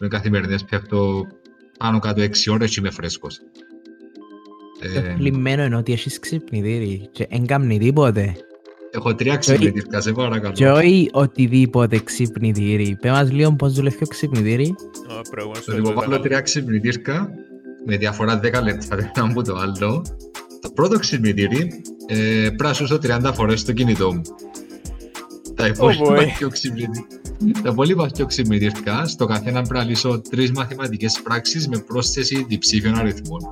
με καθημερινές πέφτω πάνω κάτω 6 ώρες και είμαι φρέσκος. Το Ε, θλιμμένο είναι ότι έχεις ξυπνητήρι και δεν κάνει τίποτε. έχω τρία ξυπνητήρια, σε παρακαλώ. Και όχι οτιδήποτε ξυπνητήρι. Πες μας λίγο πώς δουλεύεις ο ξυπνητήρι. Ο προηγούμενος Το το λοιπόν έτρωγε βάλω τρία ξυπνητήρια με διαφορά 10 λεπτά το ένα από το άλλο. Το πρώτο ξυπνητήρι ε, πρέπει να σώσω 30 φορές στο κινητό μου. Τα υπόλοιπα boy. πιο ξυπνητήρια. Τα υπόλοιπα πιο ξυπνητήρια, στο καθένα πρέπει να λύσω τρεις μαθηματικές πράξεις με πρόσθεση διψήφιων αριθμών.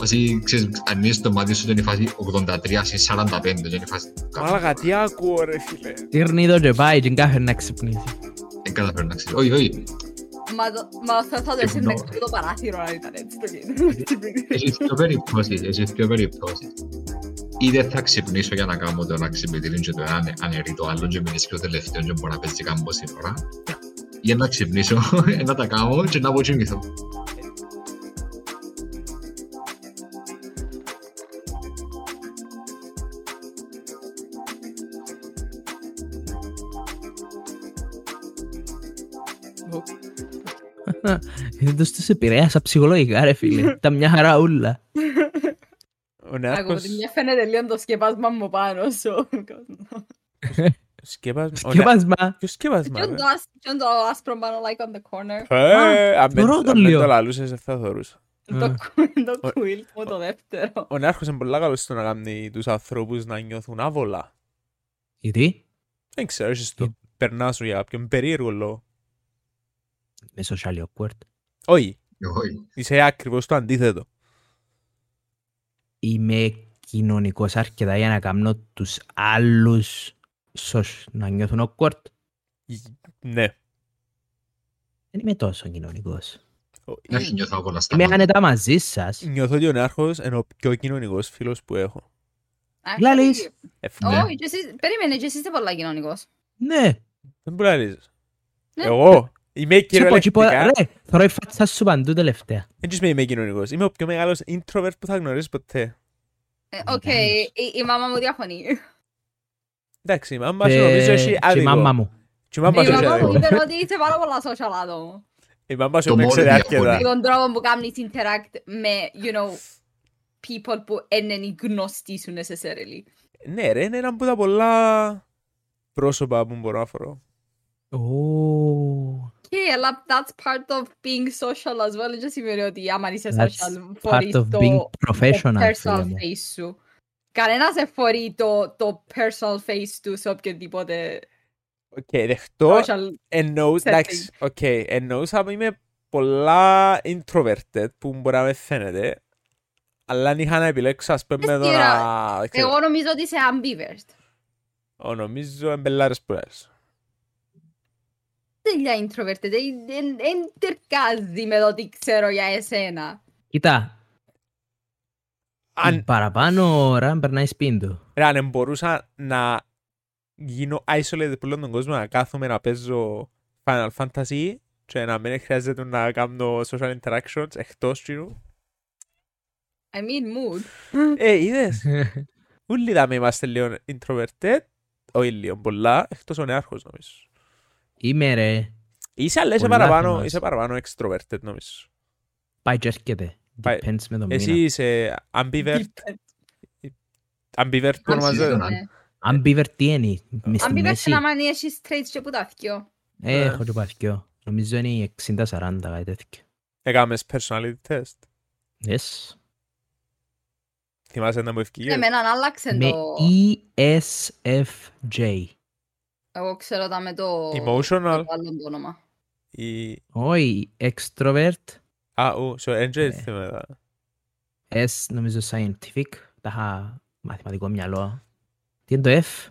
Όσοι ξέρεις, ανοίξεις το μάτι σου δεν είναι η φάση 83 ή 45, δεν είναι η φάση... Μάλακα, τι ακούω ρε φίλε. Τύρνει το και πάει και κάθε να ξυπνήσει. Δεν καταφέρω να ξέρω. Όχι, όχι. Μα το- Μα θα θα το Και έσυρνε πνώ. το παράθυρο αν ήταν έτσι το κίνητο. Έχεις δύο περιπτώσεις, έχεις δύο περιπτώσεις. Ή δεν θα ξυπνήσω για να κάνω το ένα ξυπνητήρι και το ένα αναιρεί το άλλο και μιλήσει το τελευταίο και μπορεί να παίζει καμπόση ώρα. Ή να ξυπνήσω, να τα κάνω και να αποκοιμηθώ. Δεν τους τους επηρέασα ψυχολογικά ρε φίλε. Τα μια χαρά ούλα. Ο Ακούω Νεάρχος ότι μια φαίνεται λίγο το σκεπάσμα μου πάνω σου. σκέπασμα. ο Νε- Σκεπάσμα. Ποιος σκέπασμα Ποιο ρε; το άσ- ποιο το άσπρο πάνω like on the corner; Ε, αν δεν- θωρώ το αν δεν λίγο. το λαλούσες δεν θα θωρούσα. Το Α. κου- το Ο- quilt μου το δεύτερο. Ο Νεάρχος είναι πολλά καλός στο να κάνει τους ανθρώπους να νιώθουν άβολα. Γιατί; Δεν ξέρω, έχεις το Ε. περνάς σου για κάποιον περίεργο λόγο. Με social awkward. Όχι, Όχι. είσαι ακριβώς το αντίθετο. Είμαι κοινωνικός αρκετά για να κάνω τους άλλους σως να νιώθουν awkward. Ναι. Δεν είμαι τόσο κοινωνικός. Να έχει νιώθω πολλά στα Είμαι μάτια. άνετα μαζί σας. Νιώθω ότι ο Νεάρχος είναι ο πιο κοινωνικός φίλος που έχω. Λάλης. Ε, Ναι. Όχι, και εσείς- περίμενε, και εσύ είσαι πολλά κοινωνικός. Ναι. Δεν μπορείς να λύσεις. Ναι. Εγώ είμαι Και πω, και πω, κυριολεκτικά. ρε, θωρώ η φάτσα σου παντού τελευταία. Δεν είμαι κοινωνικός. Είμαι ο πιο μεγάλος introvert που θα γνωρίσεις ποτέ. Ε, Οκ, η η μάμα μου διαφωνεί. Εντάξει, η μάμα σου νομίζω Και έχει και η άδικο. μάμα μου. Και η μάμα Η σου έχει μάμα μου άδικο. είπε ότι είσαι πάρα πολλά social άτομο. Η μάμα σου Το με μόνο ξέρει διαφωνεί. αρκετά. Και τον τρόπο που κάνεις interact με, you know, people που δεν είναι γνωστοί σου necessarily. Ναι ρε, είναι ένα από τα πολλά πρόσωπα που μπορώ να φορώ. Ω, Okay, αλλά that's part of being social as well. Δεν σημαίνει ότι άμα είσαι That's social part φορείς of το, being το professional, φίλε personal μου. face σου. Κανένας δεν φορεί το, το personal face του σε οποιοδήποτε Οκ, δεχτώ. social Εννοούσα, setting. εντάξει, οκ, εννοούσα ότι είμαι πολλά introverted που μπορεί να με φαίνεται. Αλλά αν είχα να επιλέξω, ας πούμε, εδώ να... δεν ξέρω. Εγώ νομίζω ότι είσαι ambivert. Ω, Νομίζω εμπελάρες που λες. Δεν είναι introverted, δεν τερκάζει με το τι ξέρω για εσένα. Κοίτα, Αν, παραπάνω ώρα περνάει σπίτι του. ρε, αν μπορούσα να γίνω isolated που λέω τον κόσμο, να κάθομαι να παίζω Final Fantasy και να μην χρειάζεται να κάνω social interactions εκτός του. I mean mood. Ε, είδες. Ούλοι δάμε είμαστε λίγο introverted. Όχι λίγο, πολλά, εκτός ο νεάρχος νομίζω. Είμαι ρε, Είσαι, αλλά είσαι Πολλά παραπάνω, θυμάσαι. είσαι παραπάνω extroverted νομίζω. πάει και έρχεται. Πάει- Depends με το Εσύ μήνα. είσαι ambivert, ambivert που Κάτσε, ονομάζεται. δεν Ambivert τι είναι, μες στη Ambivert μέση. είναι άμα έχεις traits και που τα θυκιο. Ε, έχω και παθηκιό. Νομίζω είναι η 60-40 κάτι τέτοιο. Έκαμες personality test; Yes. Θυμάσαι να μου ευκήγε. Εμέναν άλλαξε Με το... E ESFJ. Εγώ ξέρω τα με το... Emotional. το άλλο το όνομα. Ή... Όχι, extrovert. Α, ου, so, έντζε Ναι. θυμάμαι. S νομίζω scientific. Τα είχα μαθηματικό μυαλό. Τι είναι το F?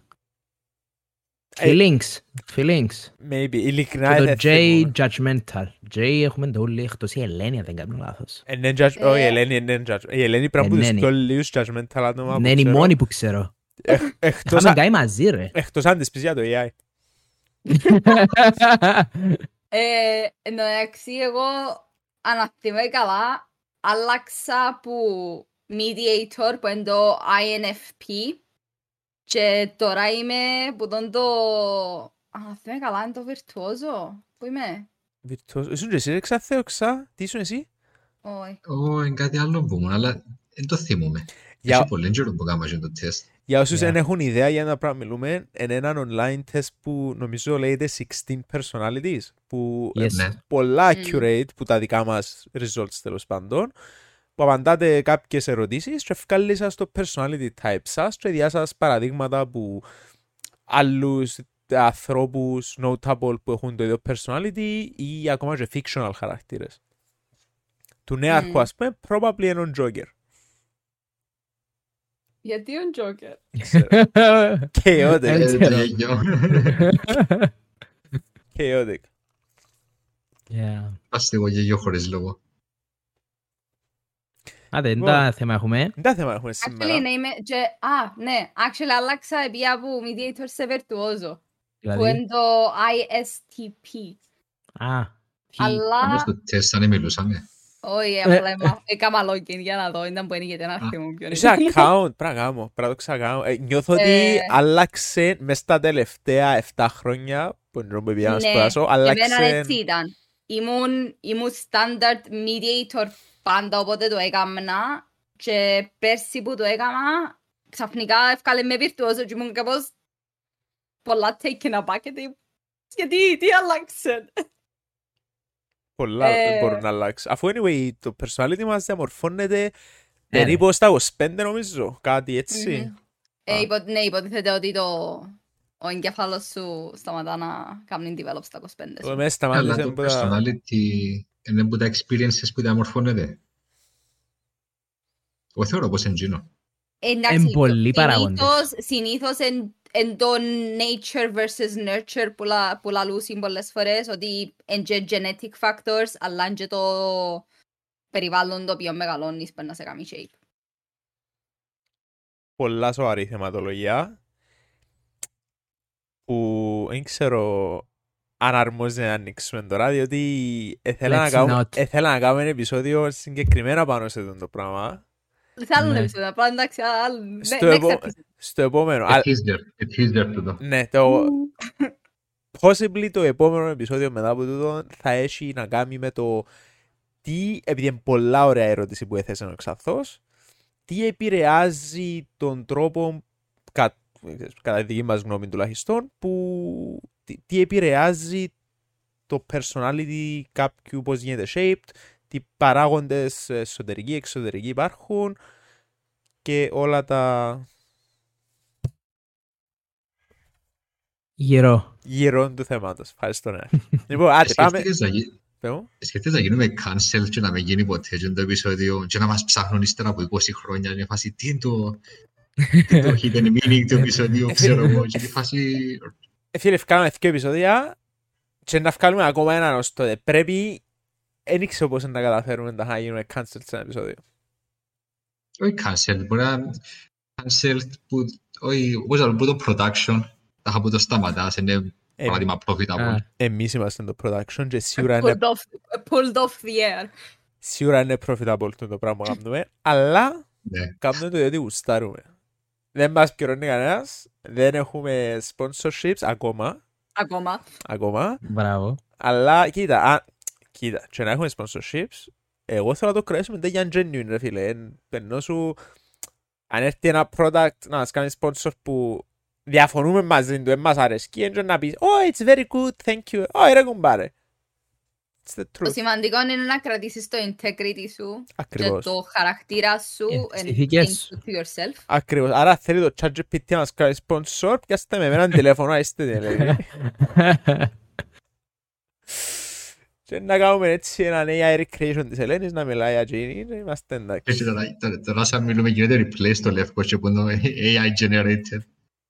Ε, Feelings. Feelings. Maybe, ειλικρινά Και το δεν J θυμούμαι. judgmental. J έχουμε το όλοι εκτός η Ελένη αν δεν κάνω λάθος. Ε, ναι, judge- Όχι, η Ε. Ελένη είναι judge- Η Ελένη πρέπει να Ε, είναι ναι, τους ναι. πιο λίγους judgmental άτομα που Ναι, είναι η ξέρω. μόνη που ξέρω. Εχ- Εκτός Είχαμε αν- κάνει μαζί ρε. εκτός αν της πεις για το AI. Ε, εντάξει, εγώ αν θυμάμαι καλά, άλλαξα που mediator που είναι το INFP και τώρα είμαι που τον το... Αν θυμάμαι καλά είναι το virtuoso. Πού είμαι; Virtuoso. Ήσουν και εσύ ρε ξαθέωξα. Τι ήσουν εσύ; Όχι. Ω, είναι κάτι άλλο που ήμουν, αλλά δεν το θυμούμαι. Για, Έχει πολύ καιρό που κάναμε και το τεστ. Για όσους Yeah. δεν έχουν ιδέα για ένα πράγμα μιλούμε, είναι ένα online test που νομίζω λέγεται 16 personalities, που Yes. Ναι. πολλά Μμμ. accurate που τα δικά μας results τέλος πάντων που απαντάτε κάποιες ερωτήσεις και ευκάλλει σας το personality type σας και διά σας παραδείγματα που άλλους ανθρώπους notable που έχουν το ίδιο personality ή ακόμα και fictional χαρακτήρες. Του νέαρχου Μμμ. ας πούμε probably είναι ο Joker. Γιατί ο Τζόκερ; Chaotic. Δεν Ε, ξέρω. το γεγιό. Chaotic. Yeah. Πάστε εγώ γεγιό χωρίς λόγο. Άντε, δεν Λοιπόν. τα θέμα έχουμε. Δεν τα θέμα έχουμε Actually, σήμερα. ναι, είμαι... Και... Α, ναι. Actually, άλλαξα επειδή από mediator σε virtuoso. Που Δηλαδή, είναι το ISTP. α, τι- Αλλά... Εμείς στο τεστ αν μιλούσαμε. Όχι, απλά έμα- έκανα login για να δω. Ήταν που είναι γιατί να θυμούν ποιον Είσαι είναι. account, πράγμα, πρέπει να το ξακάνω. Ε, Νιώθω ότι Ε. άλλαξε μέσα στα τελευταία 7 χρόνια που είναι που πήγα να Ναι, σπουδάσω, Εμένα άλλαξε... έτσι ήταν. Ήμουν, ήμουν standard mediator πάντα, οπότε το έκανα. Και πέρσι που το έκανα, ξαφνικά έφκαλε με virtuoso και ήμουν κάπως πολλά taken aback γιατί, γιατί, τι άλλαξε; Πολλά Ε. μπορούν να αλλάξει. Αφού anyway το personality μας διαμορφώνεται Ναι, περίπου στα 25 νομίζω, κάτι έτσι. Μμμ. Ε, Α. υπο- ναι, υποτίθεται ότι το, ο εγκέφαλος σου σταματά να κάνει develop στα 25 Το σου. μέσα Αλλά σταμάτησε το που τα... personality είναι από τα experiences που διαμορφώνεται. Εγώ θεωρώ πως είναι εκείνο. Εντάξει, Εν πολλοί το- παράγοντες. συνήθως- Συνήθως εν, εν το nature versus nurture που, λα, που λαλούσουν πολλές φορές ότι εν και genetic factors αλλά εν και το περιβάλλον το οποίο μεγαλώνεις πρέπει να σε κάνει shape. πολλά σοβαρή θεματολογία που δεν ξέρω αν αρμόζει να ανοίξουμε τώρα διότι ήθελα να, Let's κάνουμε, not. ήθελα να κάνουμε ένα επεισόδιο συγκεκριμένα πάνω σε αυτό το πράγμα Σε άλλο Ναι. επεισόδιο, απλά εντάξει, άλλο- ναι, Στο next επο- episode. στο επόμενο A α, teaser, a teaser τούτο. ναι το possibly το επόμενο επεισόδιο μετά από τούτο θα έχει να κάνει με το τι, επειδή είναι πολλά ωραία ερώτηση που έθεσε ο Ξαθός, τι επηρεάζει τον τρόπο, κα, κατά τη δική μας γνώμη τουλάχιστον, που, τι, τι επηρεάζει το personality κάποιου, πώς γίνεται shaped, τι παράγοντες εσωτερικοί, εξωτερικοί υπάρχουν και όλα τα γύρω. γύρω τους θέματος. Ευχαριστώ, ναι. λοιπόν, άντε, πάμε. Σκέφτηκες να γι- Πες μου. σκέφτηκες να γίνουμε cancel και να μην γίνει ποτέ και το επεισόδιο και να μας ψάχνουν ύστερα από 20 χρόνια και φάση τι είναι το τι είναι το hidden meaning του επεισοδίου, ξέρω εγώ, και τη φάση Ε, Φίλε, βγάλουμε δύο επεισόδια και να βγάλουμε ακόμα έναν ως τότε. Πρέπει, δεν ήξερα πώς να τα καταφέρουμε να γίνουμε cancel σε ένα επεισόδιο. όχι cancel, μπορεί να cancel που, όχι, όπως άλλο, που το production, τα από το σταματάς, είναι Ε, παράδειγμα profitable. Α, εμείς είμαστε το production και σίγουρα είναι, Pulled off, pulled off the air. σίγουρα είναι profitable το, το πράγμα που κάνουμε, αλλά Ναι. κάνουμε το διότι γουστάρουμε. Δεν μας πληρώνει κανένας, δεν έχουμε sponsorships ακόμα, Ακόμα. ακόμα, Μπράβο. αλλά κοίτα, α, κοίτα, και να έχουμε sponsorships, εγώ θέλω να το κρατήσουμε δεν για genuine ρε φίλε, Εν- ενώ σου, αν έρθει ένα product να μας κάνει sponsor που διαφωνούμε μαζί του, δεν μας αρέσκει, έντια να πεις, oh, it's very good, thank you, oh, ρε κουμπάρε. It's the Το truth. σημαντικό είναι να κρατήσεις το integrity σου και Ακριβώς. το χαρακτήρα σου Ε, and τις ηθικές think to yourself. Ακριβώς. Άρα θέλει το ChatGPT να μας κάνει sponsor, πιάστε με έναν τηλέφωνο, είστε τι λέει. Και να κάνουμε έτσι έναν AI recreation της Ελένης, να μιλάει για εκείνη, και είμαστε εντάξει. Έτσι, τώρα- τώρα- Τώρα σαν μιλούμε γίνεται replace το λεύκο και που είναι AI generated.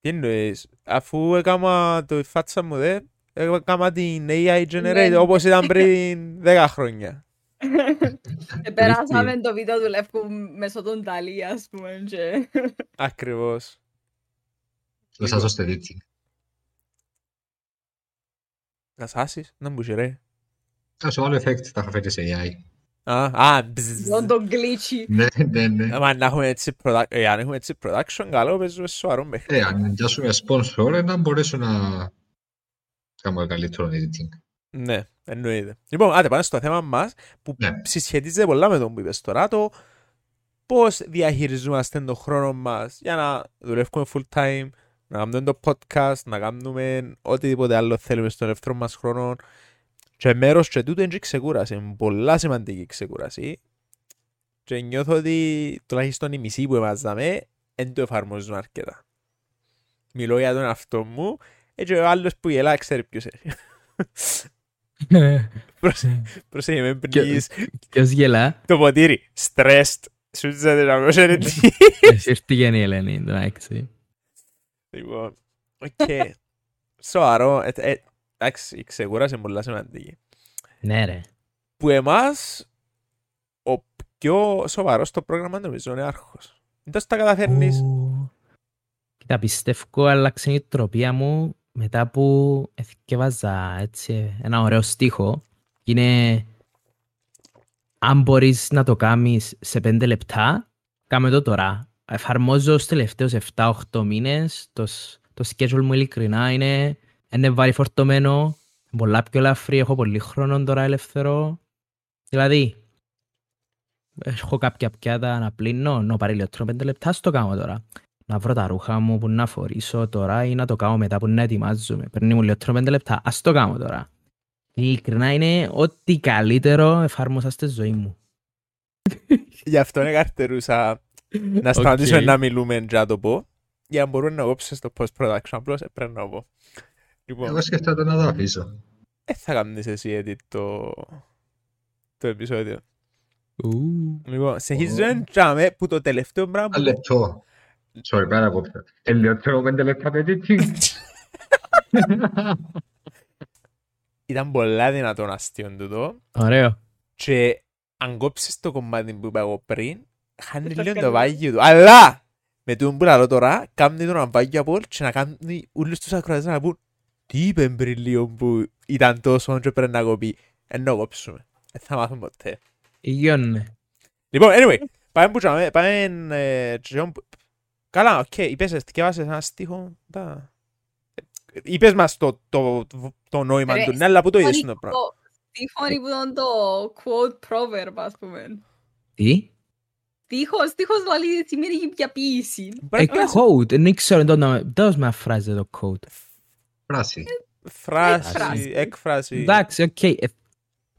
Τι εννοείς, αφού έκανα το η φάτσα μου δε, έκανα την AI generate Ναι. όπως ήταν πριν 10 χρόνια. Περάσαμε το βίντεο του Λεύκου μέσω των Ταλή, ας πούμε, και... Ακριβώς. Το σας ώστε editing. Να σάσεις, να μου ρε. Α, σε άλλο effect θα φέρει σε AI. Α, α, μπζζζ. Τον τον glitchy. Ναι, ναι, ναι. Άμα να έχουμε έτσι product- ε, αν έχουμε έτσι production, καλό παίζουμε σοβαρό μέχρι. Ε, αν πιάσουμε sponsor, ε, να μπορέσω να κάνω καλύτερο editing. Ναι, εννοείται. Λοιπόν, άντε πάμε στο θέμα μας που Ναι. συσχετίζεται πολλά με τον που είπες τώρα, το πώς διαχειριζόμαστε τον χρόνο μας για να δουλεύουμε full time, να κάνουμε το podcast, να κάνουμε οτιδήποτε άλλο θέλουμε στον ελεύθερο μας χρόνο και μέρος και τούτο είναι και η ξεκούραση, είναι πολλά σημαντική η ξεκούραση και νιώθω ότι τουλάχιστον οι μισοί που εμάζαμε δεν το εφαρμόζουν αρκετά. Μιλώ για τον εαυτό μου, έτσι ο άλλος που γελά ξέρει ποιος είναι. Πρόσεχε με πνίγεις Ποιος γελά; το ποτήρι. Stressed. Σου ζητάτε να μην ξέρετε τι. Εσύ ήρθήκε η Ελένη, εντάξει. Λοιπόν, οκ. Σοβαρό. Ε, ε, Εντάξει, η ξεκούραση είναι πολλά σημαντική. Ναι ρε. Που εμάς, ο πιο σοβαρός στο πρόγραμμα νομίζω είναι άρχος. Δεν τας καταφέρνεις. Ου. Κοίτα, πιστεύω άλλαξε η τροπία μου μετά που εθιέβαζα έτσι ένα ωραίο στίχο. Είναι αν μπορείς να το κάνεις σε πέντε λεπτά, κάμε το τώρα. Εφαρμόζω στους τελευταίους 7-8 μήνες. Το, σ- το schedule μου ειλικρινά είναι, είναι βάρη φορτωμένο, πολλά πιο ελαφρύ, έχω πολύ χρόνο τώρα ελεύθερο. Δηλαδή, έχω κάποια πιάτα να πλύνω, να πάρει λιότερο πέντε λεπτά, στο κάνω τώρα. Να βρω τα ρούχα μου που να φορήσω τώρα ή να το κάνω μετά που να ετοιμάζομαι. Παίρνει μου λιότερο πέντε λεπτά, ας το κάνω τώρα. Ειλικρινά είναι ό,τι καλύτερο εφάρμοσα στη ζωή μου. Γι' αυτό είναι καρτερούσα να σταματήσουμε Οκ. να μιλούμε για να το πω. Για να μπορούμε να κόψω στο post-production. Απλώς έπρεπε να το πω. Λοιπόν, Εγώ σκέφτομαι να το αφήσω. δεν θα κάνεις εσύ edit το, το επεισόδιο. Λοιπόν, συνεχίζουμε τζάμε που το τελευταίο πράγμα Ένα που... λεπτό. Sorry, πέρα από αυτό. Ε, Ελιότερο πέντε λεπτά το editing. Ήταν πολλά δυνατόν αστείο τούτο Ωραίο. και αν κόψεις το κομμάτι που είπα εγώ πριν χάνει λίγο το βάγιο του. Αλλά με τούτο που λέω τώρα κάνει το να βάγιο από και να κάνει όλους τους ακροατές να πούν τι είπε πριν λίγο που ήταν τόσο και πρέπει να κοπεί. Εν να κόψουμε. Δεν θα μάθουμε ποτέ. Υγιώνε. Λοιπόν, anyway, πάμε που τσάμε, πάμε... ε, τσιόν που- Καλά, οκ, είπες, θυκεύασες ένα στίχο, τα... Ε, Είπες μας το, το, το, το νόημα Ρε, του, ναι, αλλά πού το είδες το πράγμα; Στίχο που ήταν το quote proverb, ας πούμε. Τι; Στίχος, στίχος δηλαδή σημαίνει για ποίηση. Ε, code. Δεν ξέρω, δεν το- δώσ' με φράση το code. Φράση. Φράση, Έκφραση. έκφραση. Εντάξει, οκ. Ε, ε,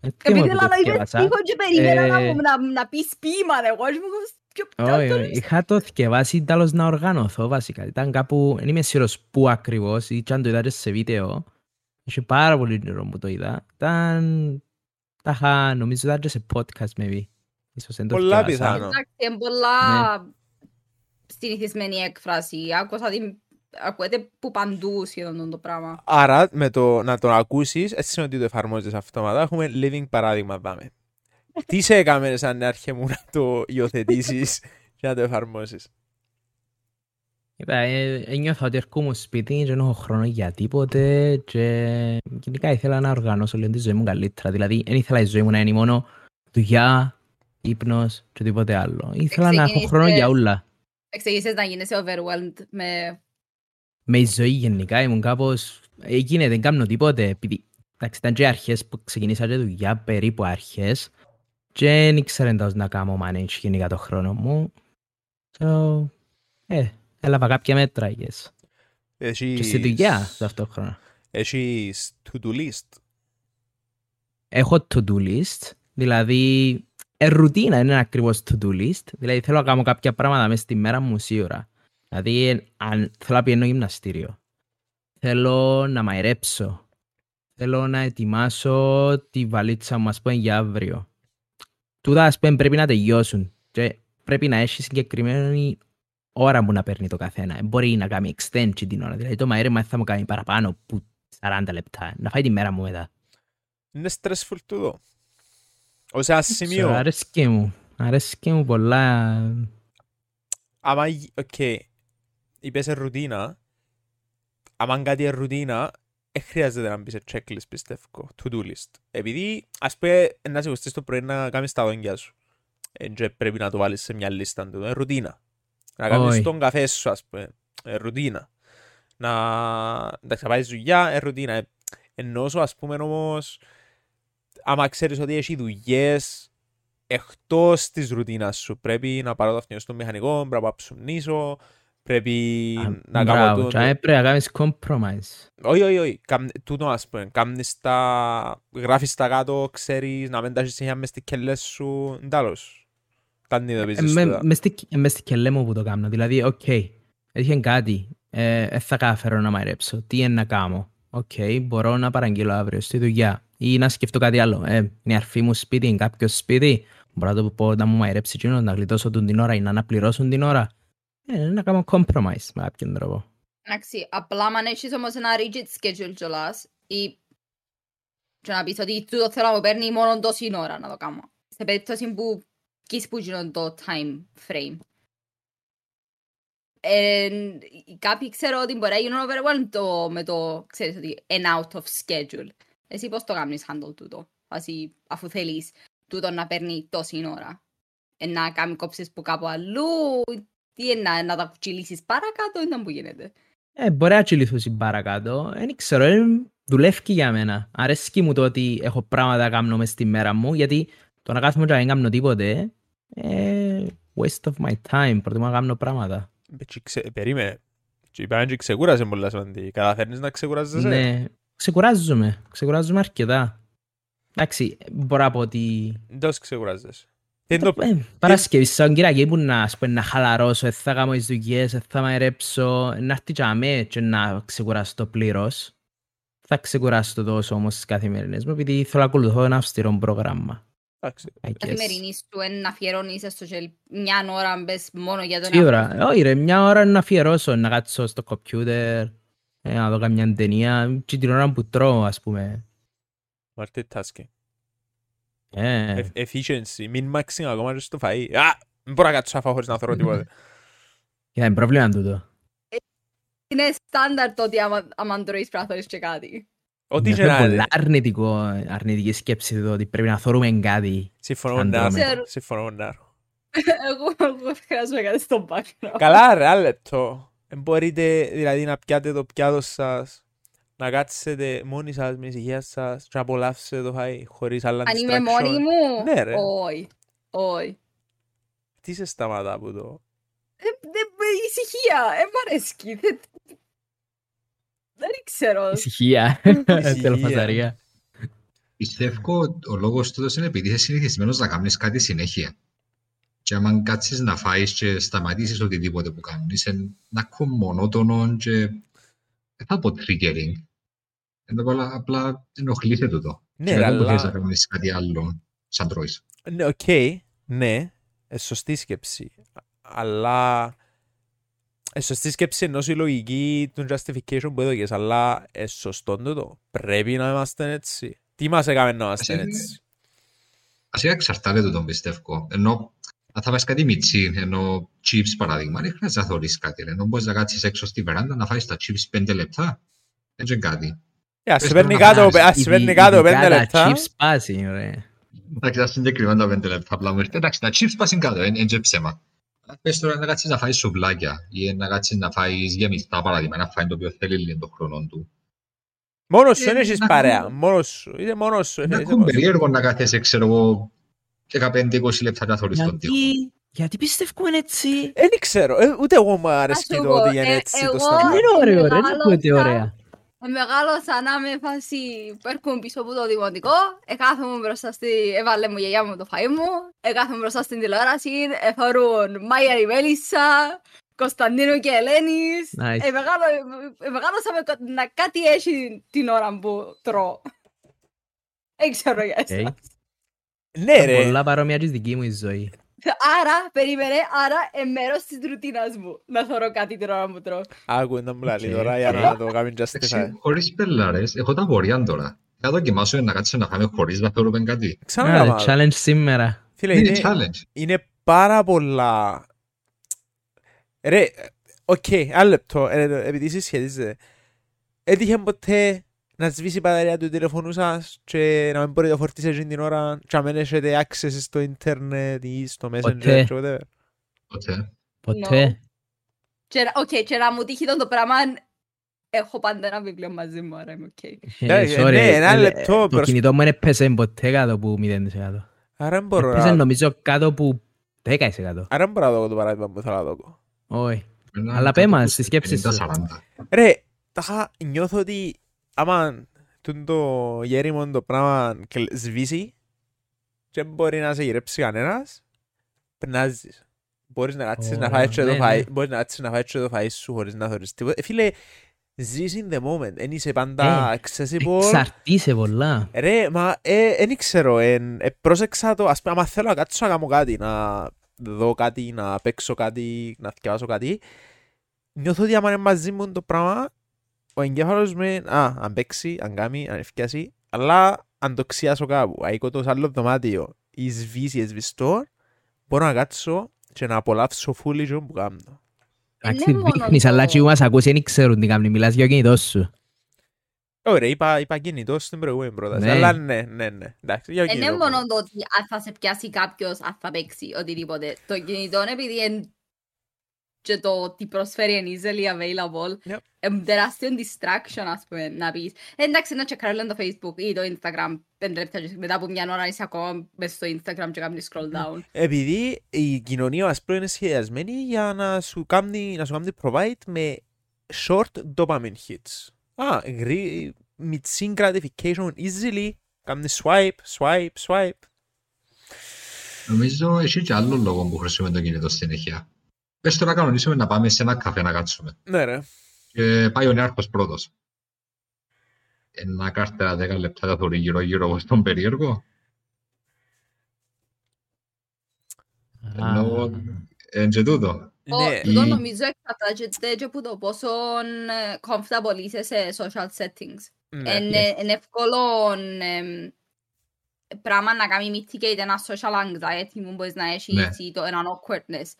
τι Επειδή μου θέλω το να είπες θκεύασα. στίχο και περίμενα να Ε, μου- να- να πεις ποίημα, εγώ ας μου πιο Όχι, όχι. Είχα το θκευάσει τέλος να οργανωθώ βασικά. Ήταν κάπου, δεν είμαι σίγουρος πού ακριβώς, ή και αν το είδατε σε βίντεο. Είχε πάρα πολύ καιρό που το είδα. Ήταν, τα είχα, νομίζω ήταν και σε podcast maybe. Ίσως δεν το Πολλά θκευάσα. πιθανό. Εντάξει, είναι πολλά Ναι. συνηθισμένη έκφραση. Άκουσα την... Ακούεται που παντού σχεδόν το πράγμα. Άρα, με το να το ακούσεις, έτσι είναι ότι το εφαρμόζεις αυτόματα. Έχουμε living παράδειγμα, δάμε. Τι σε έκαμε σαν νεάρχε μου να το υιοθετήσεις και να το εφαρμόσεις. Είπα, ε, ένιωθα ότι έρχομαι σπίτι και δεν έχω χρόνο για τίποτε και γενικά ήθελα να οργανώσω λίγο τη ζωή μου καλύτερα. Δηλαδή, δεν ήθελα η ζωή μου να είναι μόνο δουλειά, ύπνος και τίποτε άλλο. Ήθελα να έχω Ξεκίνησες- χρόνο για όλα. Εξηγήσεις να γίνεσαι overwhelmed με... Με η ζωή γενικά ήμουν κάπως... Έγινε, δεν κάνω τίποτε. Επειδή, εντάξει, ήταν και αρχές που ξεκινήσα και δουλειά, περίπου αρχές. Και δεν ήξερα εντός να κάνω manage γενικά το χρόνο μου. So, ε, έλαβα κάποια μέτρα, I guess. Και στη δουλειά, σε αυτό το χρόνο. Έχεις to-do list. έχω to-do list, δηλαδή ε, ρουτίνα είναι ακριβώς to-do list, δηλαδή θέλω να κάνω κάποια πράγματα μέσα στη μέρα μου σίγουρα. Δηλαδή ε, αν θέλω να πηγαίνω γυμναστήριο, θέλω να μαϊρέψω, θέλω να ετοιμάσω τη βαλίτσα μου ας πούμε για αύριο. Τούτα ας πούμε πρέπει να τελειώσουν και πρέπει να έχει συγκεκριμένη ώρα που να παίρνει το καθένα. Ε, Μπορεί να κάνει extension την ώρα, δηλαδή το μαέρεμα θα μου κάνει παραπάνω που 40 λεπτά, να φάει τη μέρα μου μετά. Είναι stressful τούτο. Ως ένα Ξέρω, σημείο, Αρέσκει μου. Αρέσκει μου πολλά. άμα, γι- οκ, είπες σε ρουτίνα, άμα κάτι είναι ρουτίνα, δεν χρειάζεται να μπεις σε checklist, πιστεύω, to-do list. Επειδή, ας πούμε, να σε το πρωί να κάνεις τα δόντια σου. Ε, και πρέπει να το βάλεις σε μια λίστα του. Είναι ρουτίνα. Να κάνεις Όχι. τον καφέ σου, ας πούμε. Ε, ρουτίνα. Να, εντάξει, να πάεις δουλειά, ε, ρουτίνα. Ε, Ενώ όσο ας πούμε όμως, άμα ξέρεις ότι έχει δουλειές εκτός της ρουτίνας σου, πρέπει να πάρω το αυτοκίνητο στο μηχανικό, πρέπει να ψουμνήσω, πρέπει να κάνω Μπράβο, το... και πρέπει να κάνεις compromise. Όχι, όχι, όχι. Καμ- Τούτο ας πούμε. Κάμνεις τα... Γράφεις τα κάτω, ξέρεις, να μην τα έχεις συνέχεια μες στις κελές σου. Τέλος. Τα Ε, αντιμετωπίζεις με- τούτα. μες στη- ε, μες στη κελέ μου που το κάνω. Δηλαδή, οκ, έτυχε κάτι. Ε, ε, θα καταφέρω να μαϊρέψω. Τι είναι να κάνω. Οκ, μπορώ να παραγγείλω αύριο στη δουλειά. Ή να σκεφτώ κάτι άλλο. Ε, είναι η αρφή μου σπίτι, είναι κάποιος σπίτι. Μπορώ να το πω να μου μαϊρέψει εκείνο, να γλιτώσω τον την ώρα ή να αναπληρώσουν την ώρα. Ε, να κάνω compromise με κάποιον τρόπο. Εντάξει, απλά αν έχεις όμως ένα rigid schedule κιόλας ή και να πεις ότι τούτο θέλω να μου παίρνει μόνο τόση ώρα να το κάνω. Σε περίπτωση που κεις που γίνον το time frame. Ε, κάποιοι ξέρω ότι μπορεί να γίνουν overwhelmed το, με το, ξέρεις ότι an out of schedule. Εσύ πώς το κάνεις handle τούτο, Asi, αφού θέλεις τούτο να παίρνει τόση ώρα. Ε, να κάνει κόψεις που κάπου αλλού, τι είναι, να, να τα κουτσιλήσεις παρακάτω, ήταν που γίνεται; Ε, μπορεί να τσιληθούσει παρακάτω. Δεν ξέρω, ε, δουλεύει για μένα. Αρέσκει μου το ότι έχω πράγματα να κάνω μες στη μέρα μου, γιατί το να κάθομαι και να δεν κάνω τίποτε, ε, waste of my time. Προτιμώ να κάνω πράγματα. Τσι ξε- Περίμενε. Και είπαμε και ξεκούρασε πολλά σημαντική. Καταφέρνεις να ξεκουράζεσαι. Ναι, ξεκουράζομαι. Ξεκουράζομαι αρκετά. Εντάξει, μπορώ να πω ότι... Εντός ξεκουράζεσαι. Τι είναι το... Ε, Παρασκευή, σαν Κυριακή που να, ας πούμε, να χαλαρώσω, ε, θα κάνω τις δουλειές, ε, θα μαϊρέψω, να έρθει και αμέ και να ξεκουράσω πλήρως. Θα ξεκουράσω το τόσο όμως στις καθημερινές μου, επειδή θέλω να ακολουθώ ένα αυστηρό πρόγραμμα. Εντάξει. I guess. καθημερινής σου είναι να αφιερώνεις έστω και μια ώρα μπες μόνο για τον Σίγουρα. Ε, Όχι ρε, μια ώρα να αφιερώσω, να κάτσω στο κομπιούτερ, ε, να δω καμιά ταινία, και την ώρα που τρώω, ας πούμε. Multitasking. Ε, Ε- Efficiency. Μην maxing ακόμα και στο φαΐ. Α! Δεν μπορώ να κάτσω να φάω χωρίς να θωρώ τίποτε. και είναι πρόβλημα τούτο. Είναι στάνταρ το ότι άμα, άμα τρώεις πρέπει να θωρείς και κάτι. Ό,τι και Είναι να πολλά είναι. αρνητικό, αρνητική σκέψη το ότι πρέπει να θωρούμε κάτι. Συμφωνώ με Σαν Νάρο. τρώμε. Συμφωνώ με Νάρο. εγώ, εγώ χρειάζομαι κάτι στο background. Καλά ρε, άλλο λεπτό. Δεν μπορείτε δηλαδή να πιάτε το πιάτο σας, να κάτσετε μόνοι σας με ησυχία σας και να απολαύσετε το φαΐ χωρίς άλλα Αν είμαι distraction. μόνη μου, Ναι, ρε. όχι. Όχι. Τι σε σταματά από το... Ε, δε- με ησυχία, ε, μ' αρέσκει. Δεν δεν ξέρω. Ησυχία. Ησυχία. Τελοφαζαρία. Πιστεύω ο λόγος τούτος είναι επειδή είσαι συνηθισμένος να κάνεις κάτι συνέχεια. Και άμα κάτσεις να φάεις και σταματήσεις οτιδήποτε που κάνεις, είναι να ακούω μονότονο και δεν θα πω triggering. Ενώ απλά, απλά ενοχλείται τούτο. Ναι, και ρε, μετά που θες να αλλά... κάνεις κάτι άλλο σαν τρώεις. Ναι, οκ, ναι, ε, σωστή σκέψη. Αλλά... Ε, σωστή σκέψη ενώ η λογική του justification που έδωκες, αλλά ε, σωστό τούτο. Πρέπει να είμαστε έτσι. Τι μας έκαμε να είμαστε Ας είναι- έτσι; Βασικά εξαρτάται το τον πιστεύω. Ενώ αν θα φας κάτι μιτσί, ενώ chips παράδειγμα, δεν χρειάζεται να θωρείς κάτι. ρε. Ενώ μπορείς να κάτσεις έξω στη βεράντα να φάεις τα chips πέντε λεπτά. Έτσι είναι κάτι. Ε, Ας Πες σε το παίρνει να κάτω, φανάρεις. ας σε παίρνει κάτω πέντε λεπτά. chips πάση, ρε. Εντάξει, τα συγκεκριμένα τα πέντε λεπτά απλά μου έρχεται. Εντάξει, τα chips πάσουν κάτω, είναι και ψέμα. Αλλά Πες τώρα να κάτσεις να φάεις σουβλάκια ή να κάτσεις να φάεις γεμιστά παράδειγμα, ένα φάιν το οποίο θέλει λίγο τον χρόνο του. Μόνος σου, Ε, δεν έχεις να παρέα. ακούμε- Μόνος σου. Είσαι μόνος σου. Είναι είσαι ακόμα μόνος σου. περίεργο να κάθεσαι, ξέρω εγώ, 15-20 λεπτά να θωρείς τον τοίχο. Γιατί, γιατί πιστεύουμε έτσι; Δεν ξέρω. ε, Ούτε εγώ μου αρέσει σου το πω, ότι είναι ε, έτσι το εγώ- σταυρό. Δεν είναι ωραίο, ρε. Δεν Μεγάλωσα. ακούγεται ωραία. Ε, Μεγάλωσα με φάση που έρχομαι πίσω από το δημοτικό, εκάθομαι μπροστά στη... έβαλε μου η γιαγιά μου το φαΐ μου, εκάθομαι μπροστά στην τηλεόραση, εθώρουν Μάγια η Μέλισσα, Κωνσταντίνου και Ελένης. Nice. Ε, μεγάλο- ε, μεγάλωσα με κα- να κάτι έχει την ώρα που τρώω. Δεν ξέρω για Οκ. εσάς. Ναι ρε. Πολλά παρόμοια της δική μου η ζωή. Άρα, περίμενε, άρα ε, μέρος της ρουτίνας μου να θωρώ κάτι την ώρα που τρώω. Άκου να μου λέει Οκ. τώρα για να το κάνουμε justify. Εντάξει, χωρίς πελάρες, έχω τα απορία τώρα. Θα δοκιμάσω να κάτσω να φάμε χωρίς να θέλουμε κάτι. Άντε, Ξανά challenge σήμερα. Φίλε, Είναι είναι, challenge. είναι πάρα πολλά... Ρε, οκ, άλλο λεπτό, ε, επειδή συσχετίζεται. Έτυχε ποτέ να σβήσει η μπαταρία του τηλεφώνου σας και να μην μπορείτε να φορτίσετε εκείνη την ώρα και να μην έχετε access στο ίντερνετ ή στο messenger Ποτέ. και whatever. Ποτέ. Ποτέ. Και, να- οκ, και να μου τύχει το πράγμα έχω πάντα ένα βιβλίο μαζί μου, άρα είμαι οκ. Ε, Ναι, sorry, ναι, ένα ε, λεπτό Το προς- κινητό μου δεν έπαιζε ποτέ κάτω που 0%. Άρα δεν μπορώ Έπαιζε να... νομίζω κάτω που 10%. Άρα δεν μπορώ να δω το παράδειγμα που θέλω να δω. Όχι. Ένα Αλλά κάτω πέ μας από στις σκέψεις σου. 50-40. Ρε, τάχα νιώθω ότι άμα τούτο το έρημο το πράγμα κλ- σβήσει και δεν μπορεί να σε γυρέψει κανένας, περνάζεις. Μπορείς να κάτσεις Ω, να φάεις και το ναι, φαΐ, ναι. μπορείς να κάτσεις να φάεις και το φαΐ σου χωρίς να θωρείς τίποτα. Ε, Φίλε, ζεις in the moment, δεν είσαι πάντα Ε, accessible. Εξαρτήσε πολλά. Ρε, μα δεν ξέρω, εν, ε, πρόσεξα το, ας πούμε, άμα θέλω να κάτσω να κάνω κάτι, να δω κάτι, να παίξω κάτι, να διαβάσω κάτι, νιώθω ότι άμα είναι μαζί μου το πράγμα, ο εγκέφαλος με, α, αν παίξει, αν κάνει, αν ευκιάσει, αλλά αν το ξιάσω κάπου, αίκω το σε άλλο δωμάτιο, ή σβήσει, εσβηστό, μπορώ να κάτσω και να απολαύσω φούλη τζον που κάνω. Εντάξει, μόνο δείχνεις, το- αλλά και μας ακούσει δεν ξέρουν τι κάνουν. Μιλάς για το κινητός σου. Ωραία, είπα, είπα κινητός στην προηγούμενη πρόταση, Ναι. αλλά ναι, ναι, ναι, εντάξει, για Είναι κινητό. μόνο το ότι αν θα σε πιάσει κάποιος, αν θα παίξει οτιδήποτε. Το κινητό είναι επειδή είναι και το ότι προσφέρει είναι easily available. Yep. Είναι τεράστιο distraction, ας πούμε, να πεις. «Ε, Εντάξει, να τσεκάρω λίγο το Facebook ή το Instagram πέντε λεπτά και μετά από μια ώρα είσαι ακόμα μες στο Instagram και κάνεις scroll down. Επειδή η κοινωνία μας πλέον είναι σχεδιασμένη για να σου κάνει, να σου κάνει provide με short dopamine hits. Α, γρή, μητσίν gratification easily, κάνεις swipe, swipe, swipe. Νομίζω έχει και άλλο λόγο που χρησιμοποιούμε το κινητό συνέχεια. Πες τώρα κανονίσουμε να πάμε σε ένα καφέ να κάτσουμε. Ναι ρε. Και πάει ο νέαρχος πρώτος. Ένα κάρτερα 10 λεπτά θα θωρεί γύρω γύρω στον περίεργο. Ενώ Α, εν και τούτο. Ναι, Το ή- νομίζω εξαρτάται και από το πόσο ε, comfortable είσαι σε social settings. ναι. Είναι είναι εύκολο εμ, πράγμα να κάνει mitigate ένα social anxiety που μπορείς να Ναι. έχεις ή το έναν awkwardness.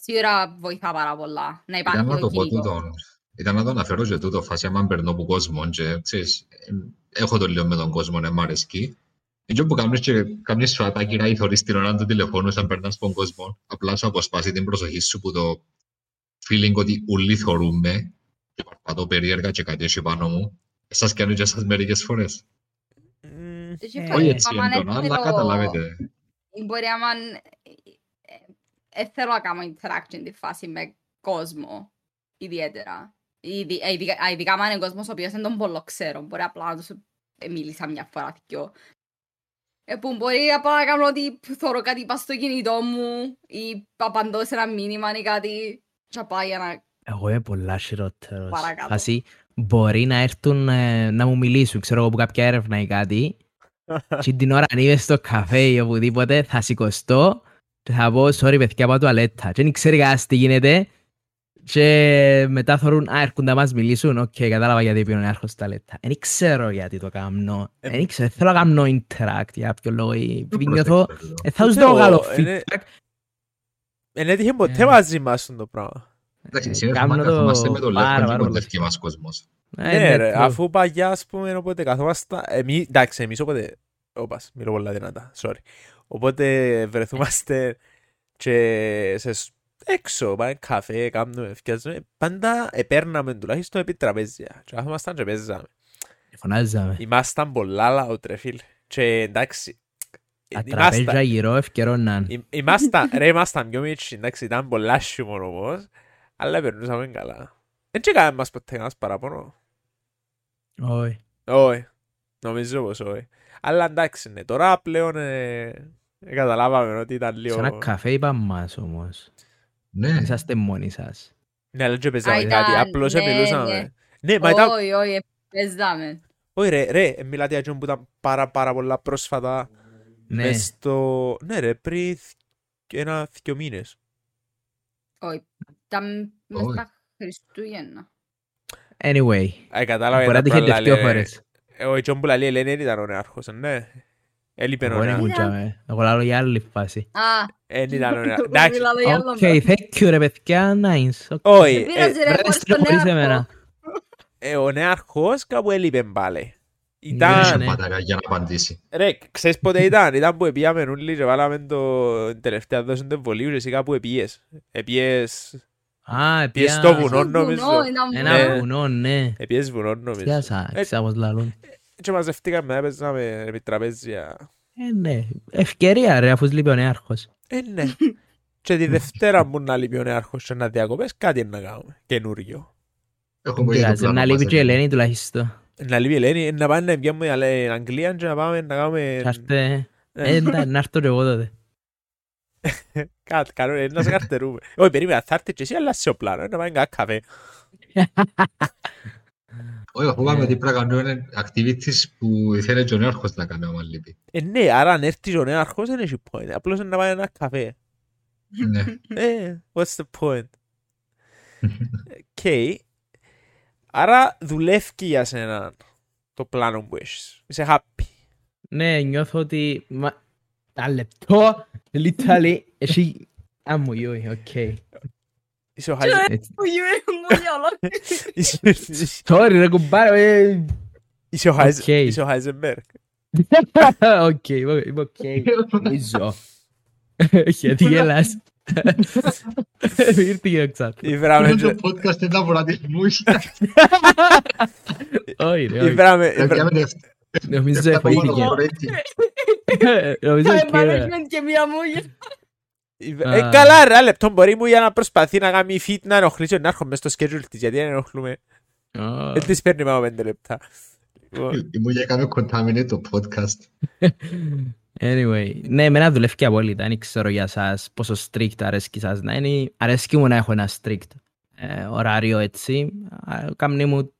Σίγουρα βοηθά πάρα πολλά να υπάρχει Ήταν να το το πω κινητό. τούτο. Ήταν να το αναφέρω και τούτο φάση άμα περνώ από κόσμο και ξέρεις, ε, έχω το λίγο με τον κόσμο, ναι, μ' αρέσκει. Έτσι που κάνεις και κάνεις σου ατάκι να ηθωρείς την ώρα του τηλεφώνου σαν περνάς από τον κόσμο, απλά σου αποσπάσει την προσοχή σου που το feeling ότι ούλοι θωρούμε και παρπατώ περίεργα και κάτι έχει πάνω μου. Σας κάνω και εσάς μερικές φορές. Μμ, Έχει Ε, φάση, Όχι έτσι άμα είναι έντονα, αλλά εύκολο- καταλάβετε. ή Μπορεί άμα ε, θέλω να κάνω interaction τη φάση με κόσμο ιδιαίτερα. Ήδη- ε, Ειδικά α, ειδικά άμα είναι κόσμος ο οποίος δεν τον πολύ ξέρω. Μπορεί απλά να τους μίλησα μια φορά δυο. Ε, που μπορεί απλά να κάνω ότι θωρώ κάτι πας στο κινητό μου ή απαντώ σε ένα μήνυμα ή κάτι και απλά για να... Εγώ είμαι πολλά χειρότερος. Παρακάτω. Φάση, μπορεί να έρθουν ε, να μου μιλήσουν, ξέρω εγώ, από κάποια έρευνα ή κάτι. και την ώρα αν είμαι στο καφέ ή οπουδήποτε, θα σηκωθώ και θα πω, sorry παιδιά, πάω τουαλέτα. Και δεν ξέρει κανένας τι γίνεται. Και μετά θεωρούν, α, έρχονται να μας μιλήσουν. Οκ, κατάλαβα γιατί πήγαινε να έρχονται στα λεπτά. Δεν ξέρω γιατί το κάνω. Ε, Δεν ξέρω, θέλω να κάνω interact για κάποιο λόγο. ή Επειδή Το νιώθω, προσέξτε τούτο. ε, θα τους Ούτε δω εγώ, καλό είναι- feedback. Εν έτυχε ποτέ Ε. μαζί μας το πράγμα. Εντάξει, Ε, συνήθως κάνω άμα το καθόμαστε με το πάρα, λεύκο πάρα και πολύ. κοντεύει μας κόσμος. Ε, Ναι ρε, true. αφού παγιά ας πούμε οπότε καθόμασταν, εμείς, εντάξει εμείς όποτε, όπας, μιλώ πολλά δυνατά, sorry. Οπότε βρεθούμαστε και σε σ- έξω, πάμε καφέ, κάνουμε, φτιάζουμε, πάντα επέρναμε τουλάχιστον επί τραπέζια και καθόμασταν και παίζαμε. Φωνάζαμε. Ήμασταν πολλά loud ρε φίλε. Και εντάξει, Τα ήμασταν- τραπέζια γύρω ευκαιρώναν. Ήμ- Ήμασταν, ρε, ήμασταν πιο μίτσι, εντάξει, ήταν πολλά χιούμορ όμως, αλλά περνούσαμε καλά. Δεν τσεκάμε μας ποτέ κανένας παράπονο. Όχι. Όχι, νομίζω πως όχι. Αλλά εντάξει, ναι, τώρα πλέον ε, ε, καταλάβαμε ότι ήταν Σε ένα λίγο... καφέ είπαν μας όμως. Ναι, Είσαστε μόνοι σας. Ναι, αλλά και Α, παίζαμε ήταν, κάτι, απλώς ναι, μιλούσαμε. ναι. Ναι, μα ήταν... Όχι, όχι, παίζαμε. Όχι ρε, ρε, ε, μιλάτε για εκείνον που ήταν πάρα πάρα πολλά πρόσφατα Ναι. μες στο... Ναι ρε, πριν θ- ένα δυο μήνες. Όχι, ήταν μες Όχι. στα Χριστούγεννα. Anyway. Ε, κατάλαβα Μπορεί να ήταν τύχε απλά, δύο λέει, φορές. ε, Ο Τζον που λέει Ελένη δεν ήταν ο νεάρχος, ναι. Έλειπε ο Εγώ δεν νεάρχος. ήμουν τζάμε. Εγώ λάλλω για άλλη φάση. Α, Δεν ήταν ο νεάρχος. εγώ Εντάξει, μιλάω για άλλο Οκ, πράγμα. thank you ρε παιδιά, nice. Οκ. όχι, Δεν πειράζει, ε, ρε, βρες χωρίς το τον χωρίς νέαρχο. εμένα. ε, ο νεάρχος κάπου έλειπε πάλι. δεν Ήταν... είχε ναι. πατάκα για να απαντήσει. Ρε, ξέρεις πότε ήταν; Ήταν που επίαμε όλοι και βάλαμε το την τελευταία δόση του εμβολίου και εσύ κάπου επίες. Επίες... Α, Πιες πια- στο βουνό, νομίζω. Βουνό, ήταν Ένα Ναι. βουνό. βουνό, ναι. Επιές βουνό νομίζω. Πιάσα, Ε, ξέρω πώς λαλούν. Και μαζευτήκαμε, έπαιζαμε επί τραπέζια. Ε, ναι. Ευκαιρία ρε, αφού λείπει ο νέαρχος. Ε, ναι. Και τη Δευτέρα μου να λείπει ο νέαρχος και να διακοπές, κάτι είναι να κάνουμε. Καινούριο. Έχουμε ήδη το Πειράζει, πλάνο να μας, λείπει και η έτσι. Ελένη τουλάχιστον. Να λείπει η Ελένη, να πάνε να πιάμε η Αγγλία και να πάμε να κάνουμε... Θα έρθει, Ε. ε, εντάξει, να έρθω και εγώ τότε. Κάτι, καλό, ε, να σε καρτερούμε. Όχι, περίμενα, θα έρθεις και εσύ, αλλά σε ο πλάνο, ε, να πάμε κάτι καφέ. Όχι, φοβάμαι Ε. ότι πρέπει να κάνουμε activities που θέλει και ο νέαρχος να κάνει άμα λείπει. Ε, ναι, άρα αν έρθει ο νέαρχος δεν έχει point. Απλώς είναι να πάει ένα καφέ. Ναι. Ε, what's the point; Οκ. Άρα δουλεύει για σένα το πλάνο που έχεις. Είσαι happy. Ναι, νιώθω ότι... Μα... Τα λεπτό, literally, εσύ... Άμμου, ιούι, οκ. Είσαι ο Χάιζεν- Έτσι. Που γίνεται μου για ολόκληρη. είσαι- είσαι- Sorry ρε κουμπάρε, ε. Είσαι ο Χάιζεν- Οκ. είσαι ο Χάιζενμπεργκ. Οκ, είμαι είμαι οκ. Νομίζω. Γιατί γελάς. Ήρθε και ο Ξάτ. Ήβραμε Είναι και- το podcast ήταν βολατισμούς. Όχι ρε, όχι. ήβραμε- Ε, ήβρα- πιάμε δευ- Νομίζω δευτερά εφοήθηκε. μόνο rating. Νομίζω Time οκ, ρε. management και μία μούγια. Ήβρα- Α. Ε, καλά ρε, ένα λεπτό μπορεί μου για να προσπαθεί να κάνει fit να ενοχλήσει να έρχομαι στο schedule της, γιατί δεν ενοχλούμε. Ω. Δεν της παίρνει πάνω πέντε λεπτά. Λοιπόν, Ήμουν για κάνω contaminate το podcast. Anyway, ναι, εμένα δουλεύει και απόλυτα. Δεν ξέρω για σας πόσο strict αρέσκει σας να είναι. Αρέσκει μου να έχω ένα strict ε, ωράριο έτσι. Α, Κάμνει μου,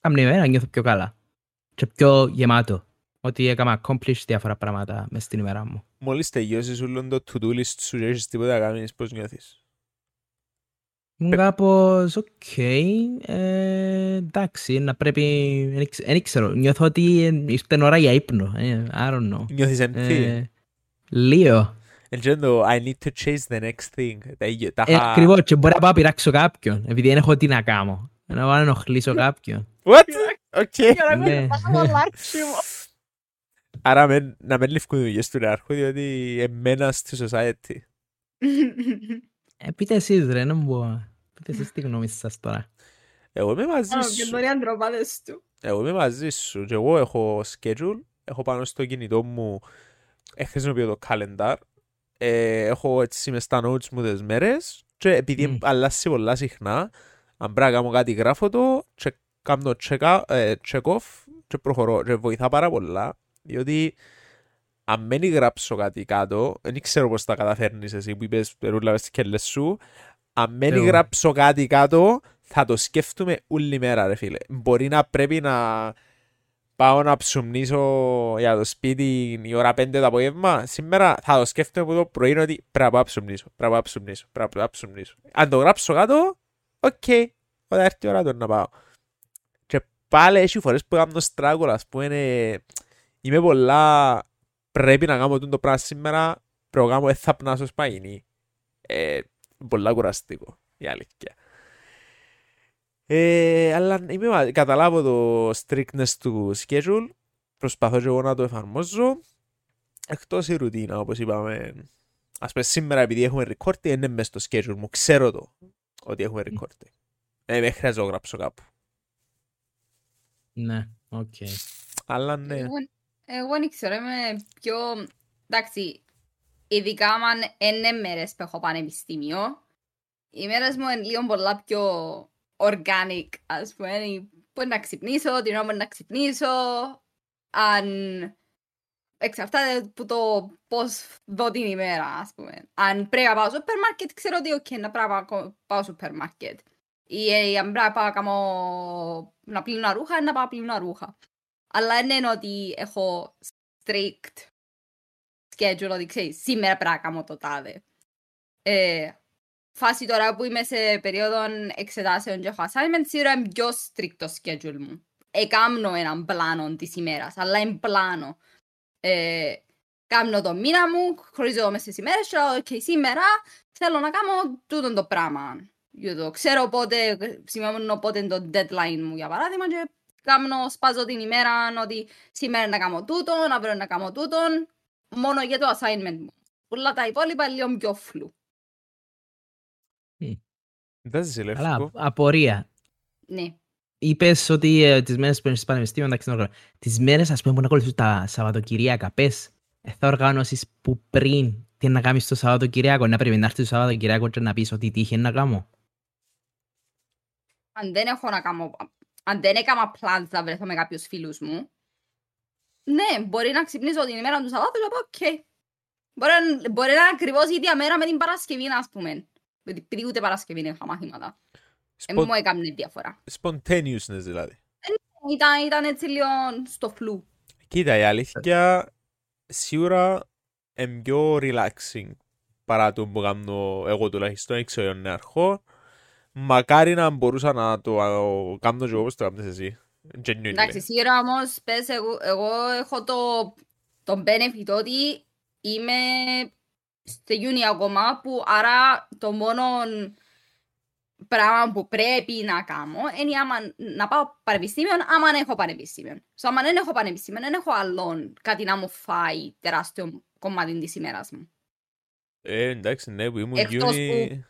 κάμνει εμένα να νιώθω πιο καλά. Και πιο γεμάτο. Ότι έκανα accomplish διάφορα πράγματα μες στην ημέρα μου. Μόλις τελειώσεις όλο το to-do list σου και έχεις τίποτα να κάνεις, πώς νιώθεις; Μου κάπως οκ. ε, εντάξει, να πρέπει... Δεν ξέρω, νιώθω ότι ε, ήρθε ώρα για ύπνο. ε, I don't know. Νιώθεις empty; Ε, Λίγο. Εν το I need to chase the next thing. Τα ίδια- τα Ε, είχα- Ακριβώς, και μπορεί να πάω να πειράξω κάποιον, επειδή δεν έχω τι να κάνω. Να πάω να ενοχλήσω κάποιον. What? Οκ. Για να Ναι. μην πάω αλλάξιμο. Άρα μεν- να μην ληφκούν δουλειές του νεάρχου, διότι εμένα στη society. Ε, πείτε εσείς ρε, να μου Πείτε εσείς τη γνώμη σας τώρα. Εγώ είμαι μαζί Α, σου. Και τώρα οι αντροπάδες του; Εγώ είμαι μαζί σου. Και εγώ έχω schedule. Έχω πάνω στο κινητό μου. ε, Χρησιμοποιώ το calendar. Ε, έχω έτσι μες στα notes μου τις μέρες. Και επειδή Μμ. αλλάζει πολλά συχνά, αν πρέπει να κάνω κάτι γράφω το και κάνω check, out- ε, check off και προχωρώ. Και βοηθά πάρα πολλά. Διότι αν μην γράψω κάτι κάτω, δεν ξέρω πώς τα καταφέρνεις εσύ που είπες περούλα μες στις κελές σου, αν μην Εγώ. γράψω κάτι κάτω, θα το σκέφτομαι όλη μέρα ρε φίλε. Μπορεί να πρέπει να πάω να ψουμνίσω για το σπίτι η ώρα 5 το απόγευμα. Σήμερα θα το σκέφτομαι από το πρωί ότι πρέπει να πάω να ψουμνίσω, πρέπει να πάω να ψουμνίσω, πρέπει να πάω να ψουμνίσω. Αν το γράψω κάτω, οκ, όταν έρθει η ώρα του να πάω. Και πάλι έχει φορές που κάνω struggle, ας πούμε, είναι- είμαι πολλά, πρέπει να κάνω το πράγμα σήμερα, πρέπει να κάνω, δεν θα πνάσω σπαγινή. Ε, πολλά κουραστικό, η αλήθεια. Ε, αλλά είμαι, μα- καταλάβω το strictness του schedule, προσπαθώ και εγώ να το εφαρμόζω, εκτός η ρουτίνα, όπως είπαμε. Ας πούμε σήμερα επειδή έχουμε recording, είναι μες στο schedule μου, ξέρω το ότι έχουμε recording. Ε, δεν χρειάζεται να το γράψω κάπου. Ναι, οκ. Αλλά ναι. Εγώ, εγώ δεν ξέρω, είμαι πιο... Εντάξει, ειδικά αν είναι μέρες που έχω πανεπιστήμιο, οι μέρες μου είναι λίγο πολλά πιο organic, ας πούμε. Μπορεί να ξυπνήσω, την ώρα μπορεί να ξυπνήσω, αν... Εξαρτάται από το πώς δω την ημέρα, ας πούμε. Αν πρέπει να πάω στο σούπερ μάρκετ, ξέρω ότι ok, να πρέπει να πάω- πάω στο σούπερ μάρκετ. Ή ε, αν πρέπει να πάω να κάνω- να πλύνω ρούχα, να πάω να πλύνω ρούχα. Αλλά δεν είναι ότι έχω strict schedule, ότι ξέρεις, σήμερα πρέπει να κάνω το τάδε. Ε, φάση τώρα που είμαι σε περίοδο εξετάσεων και έχω assignment, σίγουρα είναι πιο strict το schedule μου. Κάμνω έναν πλάνο της ημέρας, αλλά είναι πλάνο. Ε, κάνω το μήνα μου, χωρίζω μέσα στις ημέρες και λέω, «OK, σήμερα θέλω να κάνω τούτο το πράγμα. Γιατί το ξέρω πότε, σημειώνω πότε είναι το deadline μου για παράδειγμα και κάνω, σπάζω την ημέρα ότι σήμερα να κάνω τούτο, αύριο να κάνω τούτο, μόνο για το assignment μου. Όλα τα υπόλοιπα λίγο πιο φλου. Δεν σε Αλλά λευκό. απορία. Ναι. Είπες ότι ε, τις μέρες που είναι στο πανεπιστήμιο, εντάξει, δεν οργανώ- τις μέρες ας πούμε που να ακολουθούν τα Σαββατοκυριακά, πες, ε, θα οργάνωσεις που πριν τι να κάνεις το Σαββατοκυριακό, να πρέπει να έρθεις το Σαββατοκυριακό και να πεις ότι τι είχε να κάνω. Αν δεν έχω να κάνω... Αν δεν έκανα plans να βρεθώ με κάποιους φίλους μου, ναι, μπορεί να ξυπνήσω την ημέρα τους Σαββάτου και να πω οκ. Μπορεί, να- μπορεί να είναι ακριβώς η ίδια μέρα με την Παρασκευή, ας πούμε. Επειδή ούτε Παρασκευή είχα μαθήματα. Ε, Spo- μου έκανε διαφορά. Spontaneousness δηλαδή. Ήταν, ήταν έτσι λίγο στο φλου. Κοίτα, η αλήθεια σίγουρα είναι πιο relaxing παρά το που κάνω εγώ τουλάχιστον, δεν ξέρω αν είναι αρχό. Μακάρι να μπορούσα να το α, κάνω και εγώ όπως το κάνεις εσύ. Genuinely. Εντάξει, σίγουρα όμως, πες, εγώ, εγώ έχω το, το benefit ότι είμαι στη uni ακόμα, που άρα το μόνο πράγμα που πρέπει να κάνω είναι άμα, να πάω πανεπιστήμιο, άμα έχω πανεπιστήμιο. So, άμα δεν έχω πανεπιστήμιο, δεν έχω άλλον κάτι να μου φάει τεράστιο κομμάτι της ημέρας μου. Ε, εντάξει, ναι, που ήμουν Εκτός uni...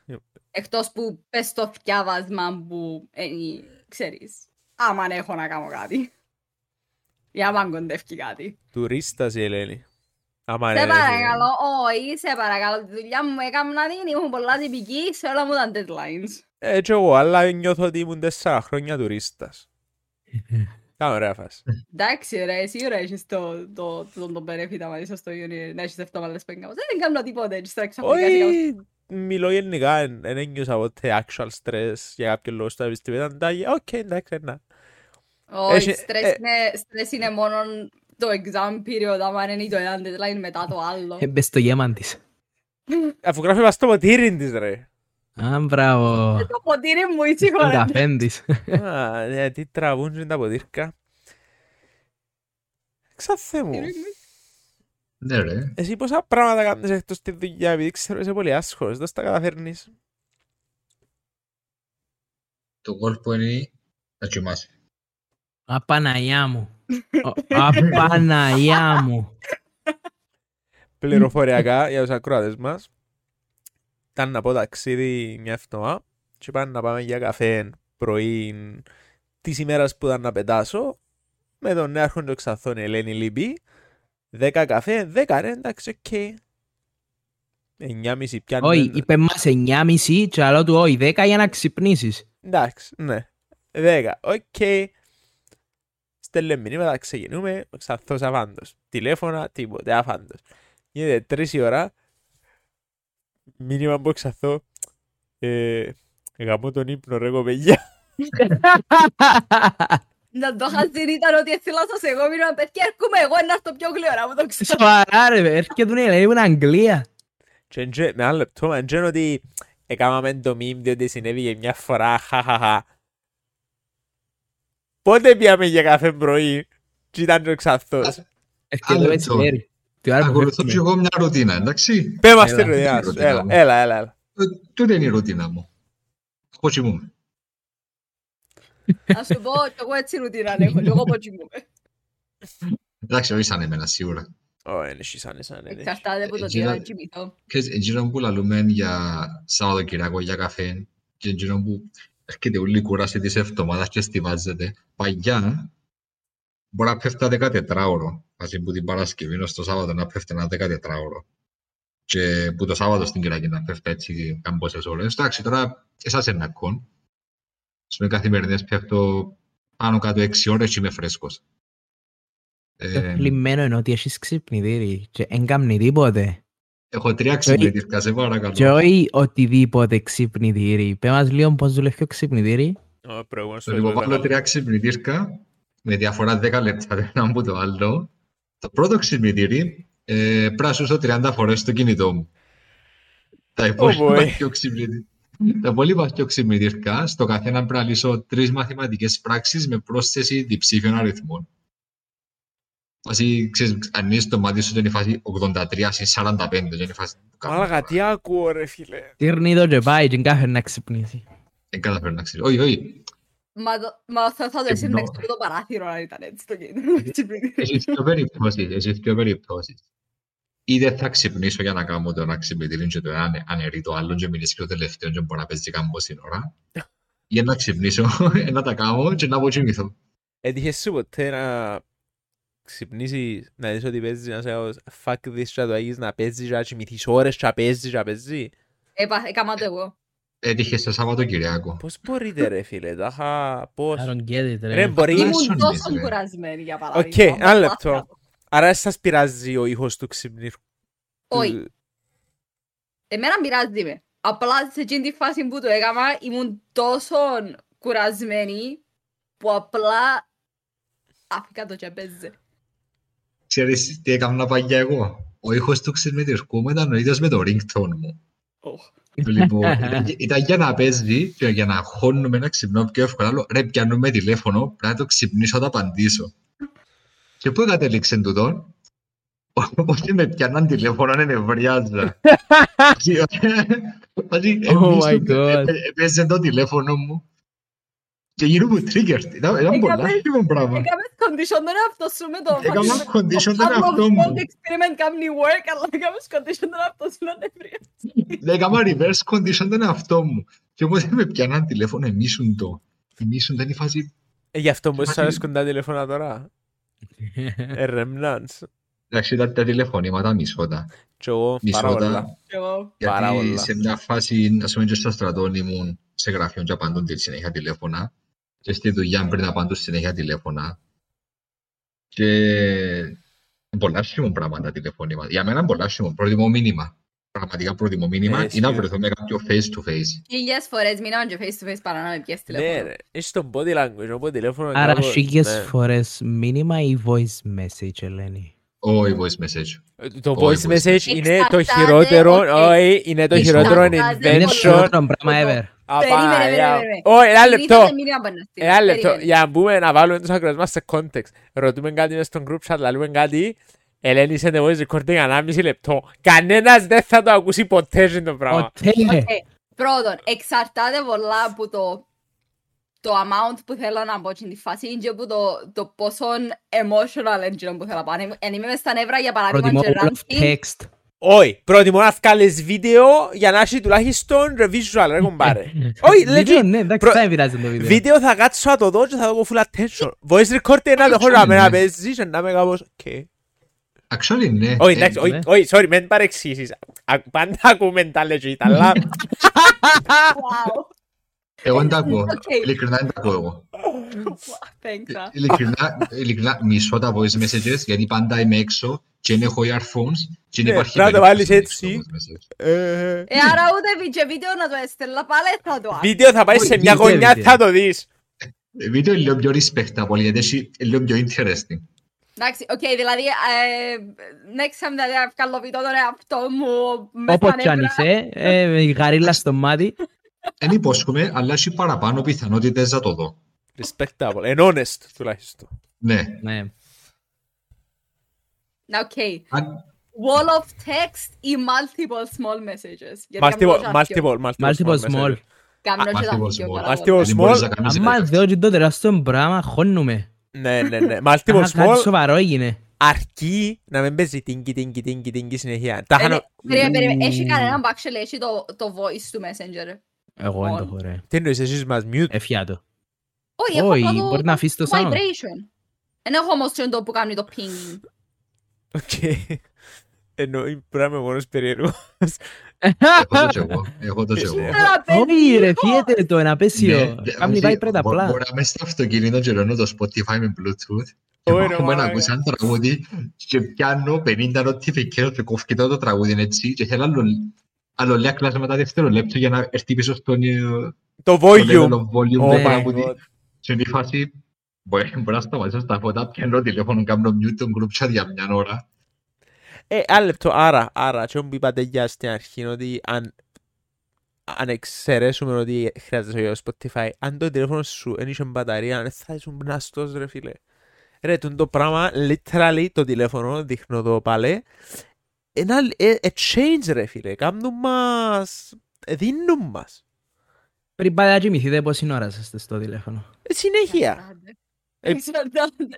Εκτός που πες το διάβασμα που, ε, ξέρεις, άμα έχω να κάνω κάτι. Ή άμα κοντεύει κάτι. Τουρίστας η Ελένη. Άμα Σε είναι- παρακαλώ, όχι, σε παρακαλώ. Τη δουλειά μου έκανα την, ήμουν πολλά τυπική σε όλα μου τα deadlines. Ε, και εγώ, αλλά νιώθω ότι ήμουν τέσσερα χρόνια τουρίστας. Κάμε ωραία φάση. Εντάξει ρε, εσύ ρε έχεις το, το, το, το benefit άμα είσαι στο uni, να έχεις εβδομάδες που έκανες. Δεν κάνω τίποτε, έτσι στα εξαφνικά. Όχι, μιλώ γενικά, δεν ένιωσα ποτέ actual stress για κάποιο λόγο στο επιστήμιο. Ήταν τα, οκ, εντάξει, να. Όχι, Έχει- στρες ε- είναι- στρες είναι μόνο το exam period, άμα είναι το ένα deadline μετά το άλλο. Ε, μπες στο γέμαν της. Αφού γράφει μας το ποτήρι της, ρε. Α, μπράβο. Το ποτήρι μου η Το σίγουρα. καφέ της. Α, ναι, τι τραβούν και τα ποτήρκα. Ξαθέ μου. Ναι, ρε. Εσύ πόσα πράγματα κάνεις εκτός τη δουλειά, επειδή ξέρω είσαι πολύ άσχολος, δεν τα καταφέρνεις. Το κόλπο είναι να κοιμάσαι. Απαναγιά μου. Απαναγιά μου. Πληροφοριακά για τους ακροατές μας. Ήταν να πω ταξίδι μια εβδομάδα και πάνε να πάμε για καφέ πρωί της ημέρας που ήταν να πετάσω με τον νέαρχο του Εξαθών Ελένη Λίμπη 10 καφέ, 10 ρε, εντάξει, οκ. Okay. μισή πια. Όχι, είπε μας 9,5 και άλλο του όχι, 10 για να ξυπνήσεις. Εντάξει, ναι. 10, οκ. Okay. Στέλνε μηνύματα, ξεκινούμε, ξανθός αφάντος. Τηλέφωνα, τίποτε, αφάντος. Γίνεται τρεις η ώρα, μήνυμα από ξανθό, ε, γαμώ τον ύπνο ρε κοπελιά. Να το είχα δει ήταν ότι έστειλα σας εγώ μήνυμα παιδιά έρχομαι εγώ να έρθω πιο γλυόρα μου το ξέρω. Σοβαρά ρε, έρχεται η Ελένη που είναι Αγγλία. Και εντζε- με ένα λεπτό, μα εντζεν ότι έκαναμε το meme διότι συνέβη μια φορά, χαχαχα. Πότε πιάμε για καφέ πρωί και ήταν ο Ξαθός. Έρχεται Άλλο το λεπτό. μεσημέρι. Τη ώρα που Ακολουθώ και φεύγουμε. εγώ μια ρουτίνα, εντάξει. Πέ μας τη Έλα, ρουτίνα την σου. ρουτίνα Έλα, μου. έλα, έλα, έλα. Ε, Τούτη είναι η ρουτίνα μου. Πώς κοιμούμαι. Να σου πω κι εγώ έτσι ρουτίνα έχω και εγώ πω κοιμούμαι. Εντάξει, όχι σαν εμένα σίγουρα. Ω, είναι εσύ σαν εσάν, είναι. Εξαρτάται από το τι Εκείνα- ώρα κοιμηθώ. Και εκείνο που λαλούμε για Σαββατοκυριακό για καφέ και εκείνο που έρχεται όλη η κούραση της εβδομάδας και στιβάζεται. Παγιά μπορεί να πέφτει ένα 14ωρο. Μαζί που την Παρασκευή ως το Σάββατο να πέφτει ένα 14ωρο. Και που το Σάββατο στην Κυριακή να πέφτει έτσι κάμποσες ώρες. Εντάξει, τώρα εσάς είναι ακόν. Στις καθημερινές πέφτω πάνω κάτω 6 ώρες και είμαι φρέσκος. Το Ε, θλιμμένο είναι ότι έχεις ξυπνητήρι και δεν κάνει τίποτε. έχω τρία ξυπνητήρκα, σε παρακαλώ. Και όχι οτιδήποτε ξυπνητήρι. Πες μας λίγο πώς δουλεύει ο ξυπνητήρι. Ο προηγούμενος Στο το λοιπόν είπα. βάλω τρία ξυπνητήρκα με διαφορά 10 λεπτά το ένα από το άλλο. Το πρώτο ξυπνητήρι ε, πρέπει να σούσω 30 φορές στο κινητό μου. Τα υπόλοιπα boy. πιο ξυπνητήρια. Τα υπόλοιπα πιο ξυπνητήρκα, στο καθένα πρέπει να λύσω τρεις μαθηματικές πράξεις με πρόσθεση διψήφιων αριθμών. Asi, ξέρεις, ανοίγεις το μάτι σου και είναι η φάση 83 συν 45 και είναι η φάση που κάνω. Μάλακα, τι ακούω ρε φίλε. Τύρνει το και πάει και κάθε να ξυπνήσει. Δεν καταφέρω να ξέρω. Όχι, όχι. Μα το- Μα θα θα το Ξυπνώ. έσυρνε από το παράθυρο αν ήταν έτσι το κίνητρο. Έχεις δύο περιπτώσεις. Έχεις δύο περιπτώσεις. Ή δεν θα ξυπνήσω για να κάνω το ένα ξυπνητήρι και το ένα ανερεί το άλλο και μιλήσει και το τελευταίο και μπορεί να παίζει κάμπος στην ώρα. Για να ξυπνήσω, να τα κάνω και να αποκοιμηθώ. Έτυχες σου ποτέ να ξυπνήσεις, να δεις ότι παίζεις να σε fuck this και να το έχεις να παίζεις και να κοιμηθείς ώρες και να παίζεις και να παίζεις; Έπα, έκαμα το εγώ. Έτυχες στο Σαββατοκυριακό. Πώς μπορείτε ρε φίλε, τάχα πώς. I don't get it, Ρε ρε. μπορεί... Ήμουν Ήμουν Ήσουν, τόσο ρε. κουρασμένη για Οκ, παράδειγμα. ένα λεπτό. Άρα δεν σας πειράζει ο ήχος του ξυπνητηρκού. Όχι. Εμένα πειράζει με. Απλά σε εκείνη τη φάση που το έκανα ήμουν τόσο κουρασμένη που απλά άφηκα το και παίζε. Ξέρεις τι έκανα παλιά εγώ; Ο ήχος του ξυπνητήρκου μου ήταν ο ίδιος με το ringtone μου. Λοιπόν, ήταν για να παίζει και για να χώνουμε να ξυπνώ πιο εύκολα. Λέω, ρε, πιάνουμε τηλέφωνο, πρέπει να το ξυπνήσω, να το απαντήσω. Και πού κατέληξε τούτο, Όσοι με πιάναν τηλέφωνο, ενευριάζα. Oh my God. Έπαιζε το τηλέφωνο μου και γίνομαι triggered. Ήταν ήταν πολλά Έκαμε- άσχημο πράγμα. Έκαμες condition τον εαυτό σου με το... Έκανα condition τον Out of εαυτό μου. smoke experiment κάνει work, αλλά έκαμες condition τον εαυτό σου να νευριάσεις. Έκανα reverse condition τον εαυτό μου. Και όποτε με πιάναν τηλέφωνο, εμίσουν το. Εμίσουν ήταν η φάση. Ε, Γι' αυτό μου Μα σας τι- αρέσκουν τα τηλέφωνα τώρα. Ε, Remnants. Εντάξει, ήταν τα τηλεφωνήματα μισότα. Και εγώ πάρα πολλά. Μισότα. Και εγώ. Πάρα Γιατί πολλά. σε μια φάση, ας πούμε και στο στρατό ήμουν σε γραφείο και απαντούν τη συνέχεια τηλέφωνα και στη δουλειά πριν απαντούν συνέχεια τηλέφωνα και πολλά άσχημο πράγματα τα τηλεφωνήματα. Για μένα πολλά άσχημο. Προτιμώ μήνυμα. Πραγματικά προτιμώ μήνυμα Ε, ή να ισχύει. βρεθώ με κάποιο face to face. Χίλιες φορές μείναμε και face to face παρά να με πιέσεις Ναι τηλέφωνο. ρε, έχεις τον body language, οπότε τηλέφωνο Άρα κάπως- χίλιες ναι. φορές μήνυμα ή voice message, Ελένη; Όχι voice message. Ε, Το Όχι, voice voice message είναι το Εξαρτάται, χειρότερο, οκ. όχι, είναι το Εξαρτάται. χειρότερο Είναι Είναι το invention. χειρότερο πράγμα ever. Περίμενε, Απα, για- περίμενε. Όχι, ένα Συνήθως λεπτό. δεν μείνει από να στείλω. Ένα λεπτό, Περίμενε. για να μπούμε να βάλουμε τους ακροατές μας σε context. Ρωτούμε κάτι μες στον group chat, λαλούμε κάτι. Ελένη σε voice recording ανάμιση λεπτό. Κανένας δεν θα το ακούσει ποτέ σε το πράγμα. Ποτέ. Οκ. Πρώτον, εξαρτάται πολλά από το το amount που θέλω να πω στην τη φάση και από το, το πόσο emotional engine που θέλω να πω. Αν είμαι- αν είμαι μες στα νεύρα για παράδειγμα Προτιμώ και all of ranting, text. Όχι, προτιμώ να βγάλεις βίντεο για να έχει τουλάχιστον ρε visual, ρε κομπάρε. Όχι, Βίντεο, legit. ναι, εντάξει, Προ- θα επηρεάζει το βίντεο. Βίντεο θα κάτσω να το δω και θα δω full attention. Voice recording να το έχω να με να παίζεις και να είμαι κάπως «οκ». Actually, ναι. Όχι, Ε, εντάξει, όχι, ναι. όχι, sorry, μην παρεξήσεις. Α- Πάντα ακούμε τα legit, αλλά wow, Εγώ δεν τα ακούω. Οκ. Ειλικρινά δεν τα ακούω εγώ. thanks. ah. Ειλικρινά, ειλικρινά μισώ τα voice messages γιατί πάντα είμαι έξω και δεν έχω earphones και δεν Ναι, υπάρχει πρέπει να το περίπτωση βάλεις να έτσι. ανοίξω voice message. ε, Ε, άρα ούτε βι- και βίντεο να το έστελνα πάλι θα το άκου. βίντεο θα πάει σε Όχι, μια βίντεο, γωνιά, βίντεο. θα το δεις. Ε, Βίντεο είναι λίγο πιο respectable γιατί έχει είναι λίγο πιο interesting. Εντάξει, οκ, δηλαδή, ε, next time δηλαδή να βγάλω βίντεο τον εαυτό μου μες Όπως στα κι αν νεύρα. είσαι, ε, με η γαρίλα στο μάτι. Δεν υπόσχομαι, αλλά έχει παραπάνω πιθανότητες να το δω. Respectable, and honest τουλάχιστον. Ναι. Ναι. Να, οκ. Αν- Wall of text ή multiple small messages. Γιατί Multiple, κάνω και multiple, multiple, Multiple small small. messages. Κάνω και τα Multiple δύο small. πάρα Multiple πολλά. δεν μπορείς small. να κάνεις Άμα ρεπέτ. δω και το τεράστιο πράγμα, χώνουμε. Ναι, ναι, ναι. Multiple Αχα, κάτι small σοβαρό έγινε. αρκεί να μην παίζει τίνκι, τίνκι, τίνκι, τίνκι συνεχεία. Τα Ε, ναι, χάνω... Περίμενε, περίμενε. Έχει κανέναν που actually έχει το- το voice του Messenger. Εγώ δεν το On. έχω ρε. Τι εννοείς εσείς μας mute; Εφιάτο. Όχι, έχω Όχι, απλά το- μπορεί να αφήσεις το sound. vibration. Εν έχω όμως και το που κάνει το ping. Οκ. Εννοεί πρέπει να είμαι μόνος περίεργος. Έχω το κι εγώ. Έχω το κι εγώ. Έλα, Όχι παιδί, ρε, έχω. φύγεται το ένα πέσιο. Ναι, Κάμνη όχι, πάει πρέτα μπο- απλά. Μπορεί να είμαι στο αυτοκίνητο και ρώνω το Spotify με Bluetooth και Ωραία, έχουμε να μαλάκα. ακούσει ένα τραγούδι και πιάνω 50 notifications και κόφει το τραγούδι είναι έτσι και θέλω άλλο, άλλο λίγα κλάσματα δευτερολέπτου για να έρθει πίσω στον ε, Το το level volume. of volume Oh του my τραγούδι. God. Και είναι η φάση, μπορεί μπορεί να σταματήσω στα φώτα, πιάνω τηλέφωνο, κάνω mute τον group chat για μια ώρα. Ε, ένα λεπτό. Άρα, άρα, και που είπατε για στην αρχή είναι ότι αν, αν εξαιρέσουμε ότι χρειάζεται για το Spotify, αν το τηλέφωνο σου δεν είχε μπαταρία, δεν θα ήσουν πναστός ρε φίλε. Ρε, τούτο το πράγμα, literally το τηλέφωνο, δείχνω το πάλι, ένα ε, ε, change ρε φίλε, κάνουν μας, ε, δίνουν μας. Πριν πάτε να κοιμηθείτε πόση ώρα είστε στο τηλέφωνο; Ε, συνέχεια. Εξαρτάται.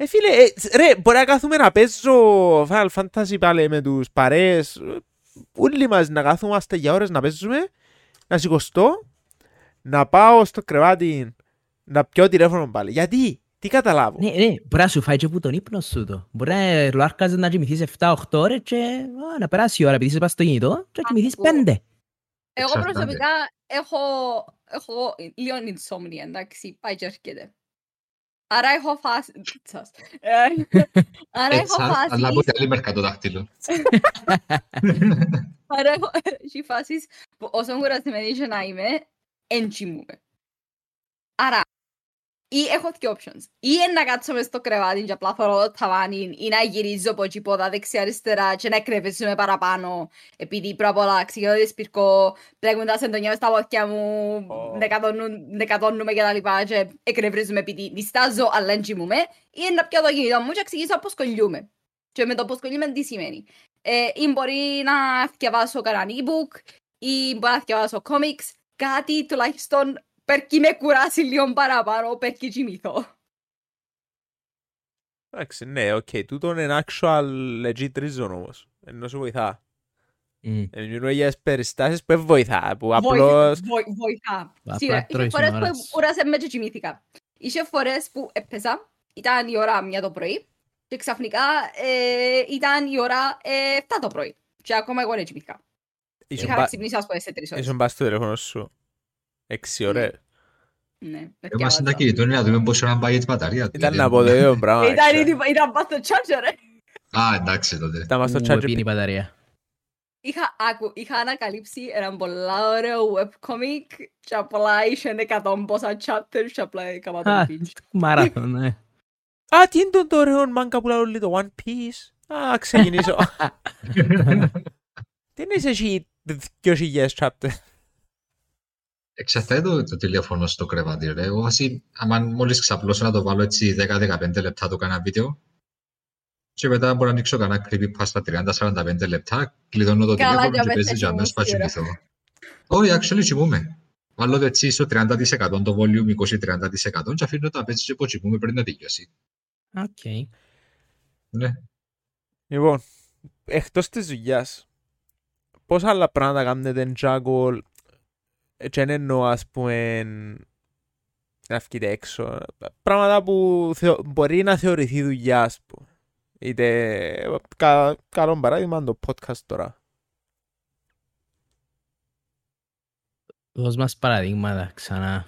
Εξαρτάται. Ε, φίλε, ε, ρε, μπορεί να κάθουμε να παίζω Final Fantasy πάλι με τους παρέες. Όλοι μας να κάθομαστε για ώρες να παίζουμε, να σηκωστώ, να πάω στο κρεβάτι, να πιω τηλέφωνο πάλι. Γιατί, τι καταλάβω; Ναι, ναι, μπορεί να σου φάει και που τον ύπνο σου το. Μπορεί να λουάρκαζες να κοιμηθείς 7-8 ώρες και α, να περάσει η ώρα επειδή είσαι πας στο κινητό και να κοιμηθείς Ακούω. 5. Εγώ Εξαρτάται. προσωπικά έχω, έχω λίγο insomnia, εντάξει, πάει και έρχεται. Άρα έχω φάση... Σας. Ε, Άρα έχω Έτσι, αλλά από φάσεις, την άλλη μερικά το δάχτυλο. άρα έχω έχει φάσεις που όσο κουρασμένη και να είμαι, εν κοιμούμαι. Άρα, ή έχω δύο options. Ή εν να κάτσω μες στο κρεβάτι και απλά θωρώ το ταβάνι ή να γυρίζω από εκεί πόδα δεξιά-αριστερά και να κρεβέσουμε παραπάνω επειδή πρώτα απ' όλα ξεκινώ το σπίρκο, πλέγουν τα σεντονιά μες στα πόδια μου, Ω. νεκατώνουν- νεκατώνουμε και τα λοιπά και εκνευρίζουμε επειδή νιστάζω αλλά εν κοιμούμαι ή να πιω το κινητό μου και ξεκινήσω να ποσκολιούμε. Και με το ποσκολιούμε τι σημαίνει. Ε, ή μπορεί να διαβάσω κανένα e-book ή μπορεί να διαβάσω comics, κάτι τουλάχιστον περκεί με κουράσει λίγο παραπάνω, περκεί κοιμηθώ. Εντάξει, ναι, οκ, τούτο είναι actual legit reason όμως. Ενώ σου βοηθά. Μμ. Ε, Μιλούμε για περιστάσεις που δεν βοηθά, που Βοηθά, απλώς... βοη- Βοηθά. Απλά Σίγουρα, είχε τρώεις φορές ώρες. που κουράσαι με και κοιμήθηκα. Είχε φορές που έπαιζα, ήταν η ώρα μια το πρωί και ξαφνικά ε, ήταν η ώρα ε, 7 το πρωί. Και ακόμα εγώ δεν κοιμήθηκα. Ήσουν Είχα να πα- ξυπνήσω ας πούμε σε τρεις ώρες. Ήσουν πας στο τηλέφωνο σου. Έξι ώρες. Ναι, με Είμαστε διάβαζα. τα κινητό να δούμε πόσο να πάει η μπαταρία. του, Ήταν γιατί- από το ίδιο πράγμα. Ήταν actually. ήδη- Ήταν πας στο charger, ρε. Α, εντάξει τότε. Ήταν μας στο Ου, chat επίνει η μπαταρία. Είχα, άκου, είχα ανακαλύψει έναν πολλά ωραίο webcomic και απλά είχε εκατόν πόσα chapters και απλά έκανα το Α, binge. Μαράθον, ναι. Α, τι είναι το το ωραίο μάγκα που λέει το One Piece; Α, ξεκινήσω. Τι είναι εσύ 2.000 chapter. Εξαρτάται το, το τηλέφωνο στο κρεβάτι. Ρε. Εγώ asi, άμα μόλις ξαπλώσω να το βάλω έτσι 10-15 λεπτά το κάνα βίντεο και μετά μπορώ να ανοίξω κανένα creepypasta 30-45 λεπτά, κλειδώνω το Καλά, τηλέφωνο για και πες παίζει τα για αμέσως πάω χειμώνα, κοιμηθώ. Όχι, actually κοιμούμαι. Βάλω το έτσι στο 30% το volume 20-30% και αφήνω τα παίζει και πω κοιμούμαι πριν να τελειώσει. Οκ. Ναι. Λοιπόν, εκτός της δουλειάς, πόσα άλλα πράγματα κάνετε juggle και δεν εννοώ ας πούμε να βγείτε έξω. Πράγματα που θεω- μπορεί να θεωρηθεί δουλειά ας πούμε. Είτε κα, καλό παράδειγμα το podcast τώρα. Δώσ' μας παραδείγματα ξανά.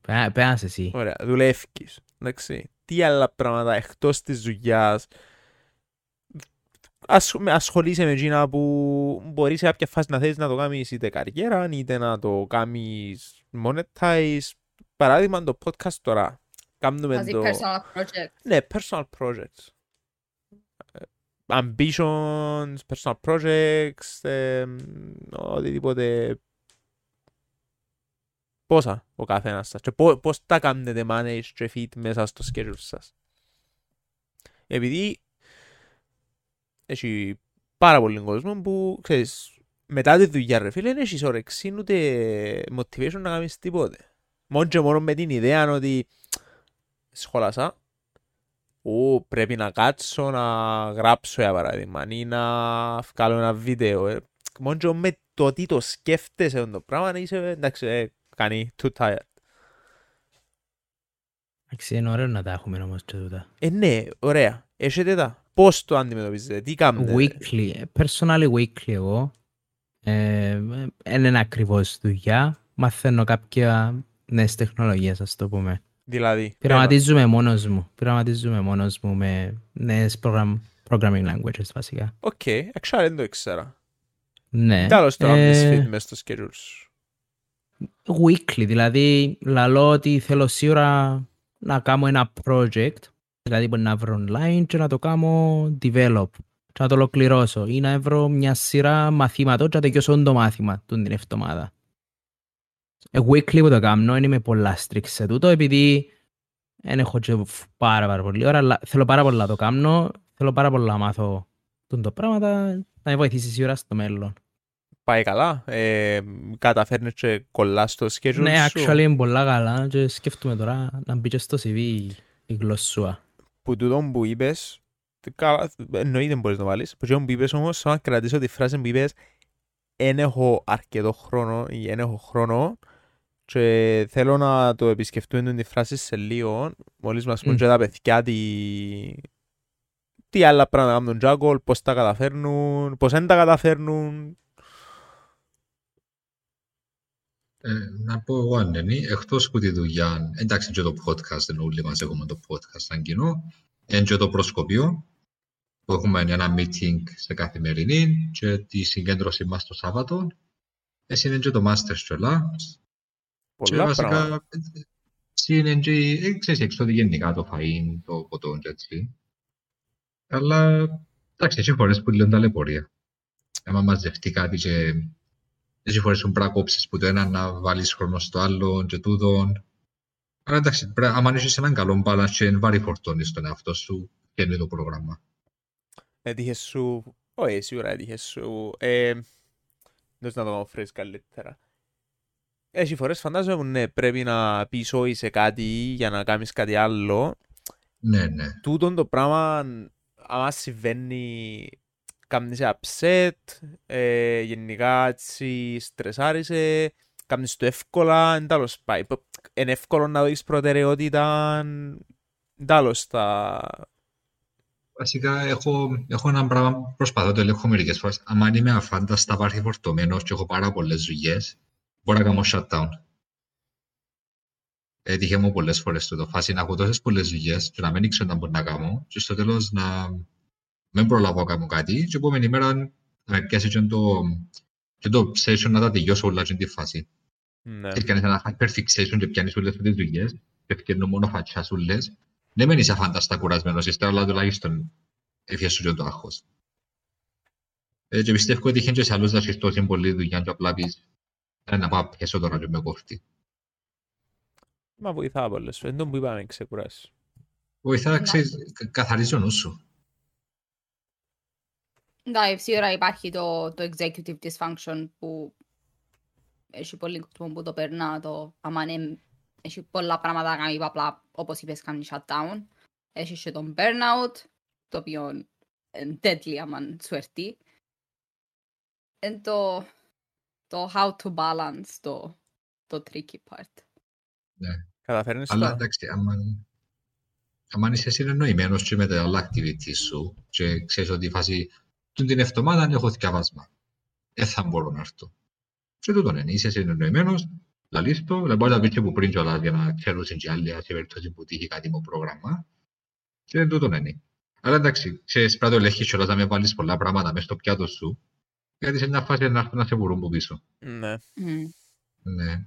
Πέ- Πέρασε εσύ. Ωραία, δουλεύεις. Εντάξει. Τι άλλα πράγματα εκτός της δουλειάς ασ, με ασχολείσαι με εκείνα που μπορείς σε κάποια φάση να θέλεις να το κάνεις είτε καριέρα είτε να το κάνεις monetize. Παράδειγμα το podcast τώρα. Κάνουμε Μαζί το... personal project. Ναι, personal projects. Ε, Ambitions, personal projects, ε, οτιδήποτε. Πόσα ο καθένας σας και πό- πώς τα κάνετε manage και fit μέσα στο schedule σας. Επειδή έχει πάρα πολύ κόσμο που, ξέρεις, μετά τη δουλειά ρε φίλε, δεν έχεις όρεξη ούτε motivation να κάνεις τίποτε. Μόνο και μόνο με την ιδέα ότι σχόλασα, Ού, πρέπει να κάτσω να γράψω για παράδειγμα ή να βγάλω ένα βίντεο. Ε. Μόνο και με το ότι το σκέφτεσαι το πράγμα είσαι εντάξει, ε, κάνει too tired. Εντάξει, είναι ωραίο να τα έχουμε όμως και τούτα. Ε, ναι, ωραία. Έχετε τα. Πώς το αντιμετωπίζετε, τι κάνετε; Weekly, ε, personally weekly εγώ. Ε, Δεν είναι ακριβώς δουλειά. Μαθαίνω κάποια νέες τεχνολογίες, ας το πούμε. Δηλαδή. Πειραματίζουμε μόνος μου. Πειραματίζουμε μόνος μου με νέες program, programming languages βασικά. Οκ, εξάρι δεν το ήξερα. Ναι. Τι άλλο το κάνεις Ε, fit μες στο schedule σου. weekly, δηλαδή λαλώ ότι θέλω σίγουρα να κάνω ένα project, δηλαδή μπορεί να βρω online και να το κάνω develop και να το ολοκληρώσω ή να βρω μια σειρά μαθήματων και να τελειώσω το μάθημα του την εβδομάδα. Ε, weekly που το κάνω, δεν είμαι πολλά strict σε τούτο επειδή δεν έχω και φ- πάρα, πάρα πολύ ώρα, αλλά θέλω πάρα πολλά να το κάνω, θέλω πάρα πολλά να μάθω τούτο το πράγματα, να με βοηθήσεις σίγουρα στο μέλλον. Πάει καλά. Ε, καταφέρνεις και κολλάς στο schedule Ναι, σου; actually είναι πολλά καλά και σκέφτομαι τώρα να μπει και στο CV η γλωσσούα. Που τούτο που είπες, καλά, εννοείται μπορείς να βάλεις, που τούτο που είπες όμως, σαν να κρατήσω τη φράση που είπες, «Εν έχω αρκετό χρόνο» ή «Εν έχω χρόνο» και θέλω να το επισκεφτούμε τη φράση σε λίγο, μόλις μας πούν Μμ. και τα παιδιά τι, τι άλλα πράγματα κάνουν τον Τζάκολ, πώς τα καταφέρνουν, πώς δεν τα καταφέρνουν. Ε, να πω εγώ αν είναι, εκτός που τη δουλειά, εντάξει και το podcast, ενώ όλοι μας έχουμε το podcast σαν κοινό, είναι και το προσκοπείο, που έχουμε ένα meeting σε καθημερινή και τη συγκέντρωση μας το Σάββατο. Εσύ είναι και το Masters κιόλα. Και Πολλά πράγματα. βασικά, εσύ είναι και, ε, ξέρεις, έξω γενικά το φαΐν, το ποτό και έτσι. Αλλά, εντάξει, έχει φορές που λένε ταλαιπωρία. Άμα μαζευτεί κάτι και έχει φορές που πρέπει να κόψεις που το ένα να βάλεις χρόνο στο άλλο και τούτον. Αλλά εντάξει, πρέπει, άμα έχεις έναν καλό balance και βάρη φορτώνεις τον εαυτό σου και είναι το πρόγραμμα. Έτυχες σου, όχι σίγουρα έτυχες σου, ε, δεν να το φρεις καλύτερα. Έχει φορές φαντάζομαι που ναι, πρέπει να πεις όχι σε κάτι για να κάνεις κάτι άλλο. Ναι, ναι. Τούτον το πράγμα, άμα συμβαίνει, κάνεις upset, ε, γενικά έτσι στρεσάρισε, κάνεις το εύκολα, εν τέλος πάει. Είναι εύκολο να δεις προτεραιότητα, εν τέλος τα... Βασικά έχω, έχω ένα πράγμα που προσπαθώ να το ελέγχω μερικές φορές. Αν είμαι αφάνταστα βάρη φορτωμένος και έχω πάρα πολλές δουλειές, μπορώ να κάνω shutdown. Έτυχε μου πολλές φορές το φάση να έχω τόσες πολλές δουλειές και να μην ξέρω να μπορώ να κάνω και στο τέλος να μην προλάβω να κάνω κάτι και επόμενη μέρα να με πιάσει και το, και το session να τα τελειώσω όλα και τη φάση. Ναι. Και κάνεις ένα hyperfixation και πιάνεις όλες τις δουλειές και φτιάχνω μόνο φατσιάσουλες. Δεν μένεις αφάνταστα κουρασμένος, ύστερα αλλά τουλάχιστον έφυγες σου και το άγχος. Ε, και πιστεύω ότι είχε και σε άλλους να έχεις τόση πολλή δουλειά και απλά πεις «Ε, να πάω πιέσω τώρα και με κόφτει. Μα βοηθά πολλές φορές. Δεν που είπαμε ξεκουράσει. Βοηθά, Ναι. ξέρεις, κα- καθαρίζει ο νους σου. Εντάξει, σίγουρα υπάρχει το, το executive dysfunction που έχει πολύ κόσμο που το περνά το άμα είναι, έχει πολλά πράγματα να κάνει απλά όπως είπες κάνει shutdown. Έχεις και τον burnout, το οποίο είναι deadly άμα σου έρθει. Είναι το, το how to balance το, το tricky part. Καταφέρνεις Αλλά το. εντάξει, άμα, άμα είσαι συνεννοημένος και με τα άλλα activities σου και ξέρεις ότι η φάση του την εβδομάδα έχω διαβάσμα. Δεν θα μπορώ να έρθω. Και τούτον είναι, είσαι συνεννοημένος, λαλείς το, δηλαδή μπορείς να πεις και που πριν κιόλας για να ξέρουν και άλλοι σε περίπτωση που τύχει κάτι μου πρόγραμμα. Και τούτον είναι. Αλλά εντάξει, ξέρεις, πρέπει να το ελέγχεις κιόλας να μην βάλεις πολλά πράγματα μέσα στο πιάτο σου, γιατί σε μια φάση να έρθουν να σε βρουν που πίσω. Ναι. Mm. Ναι.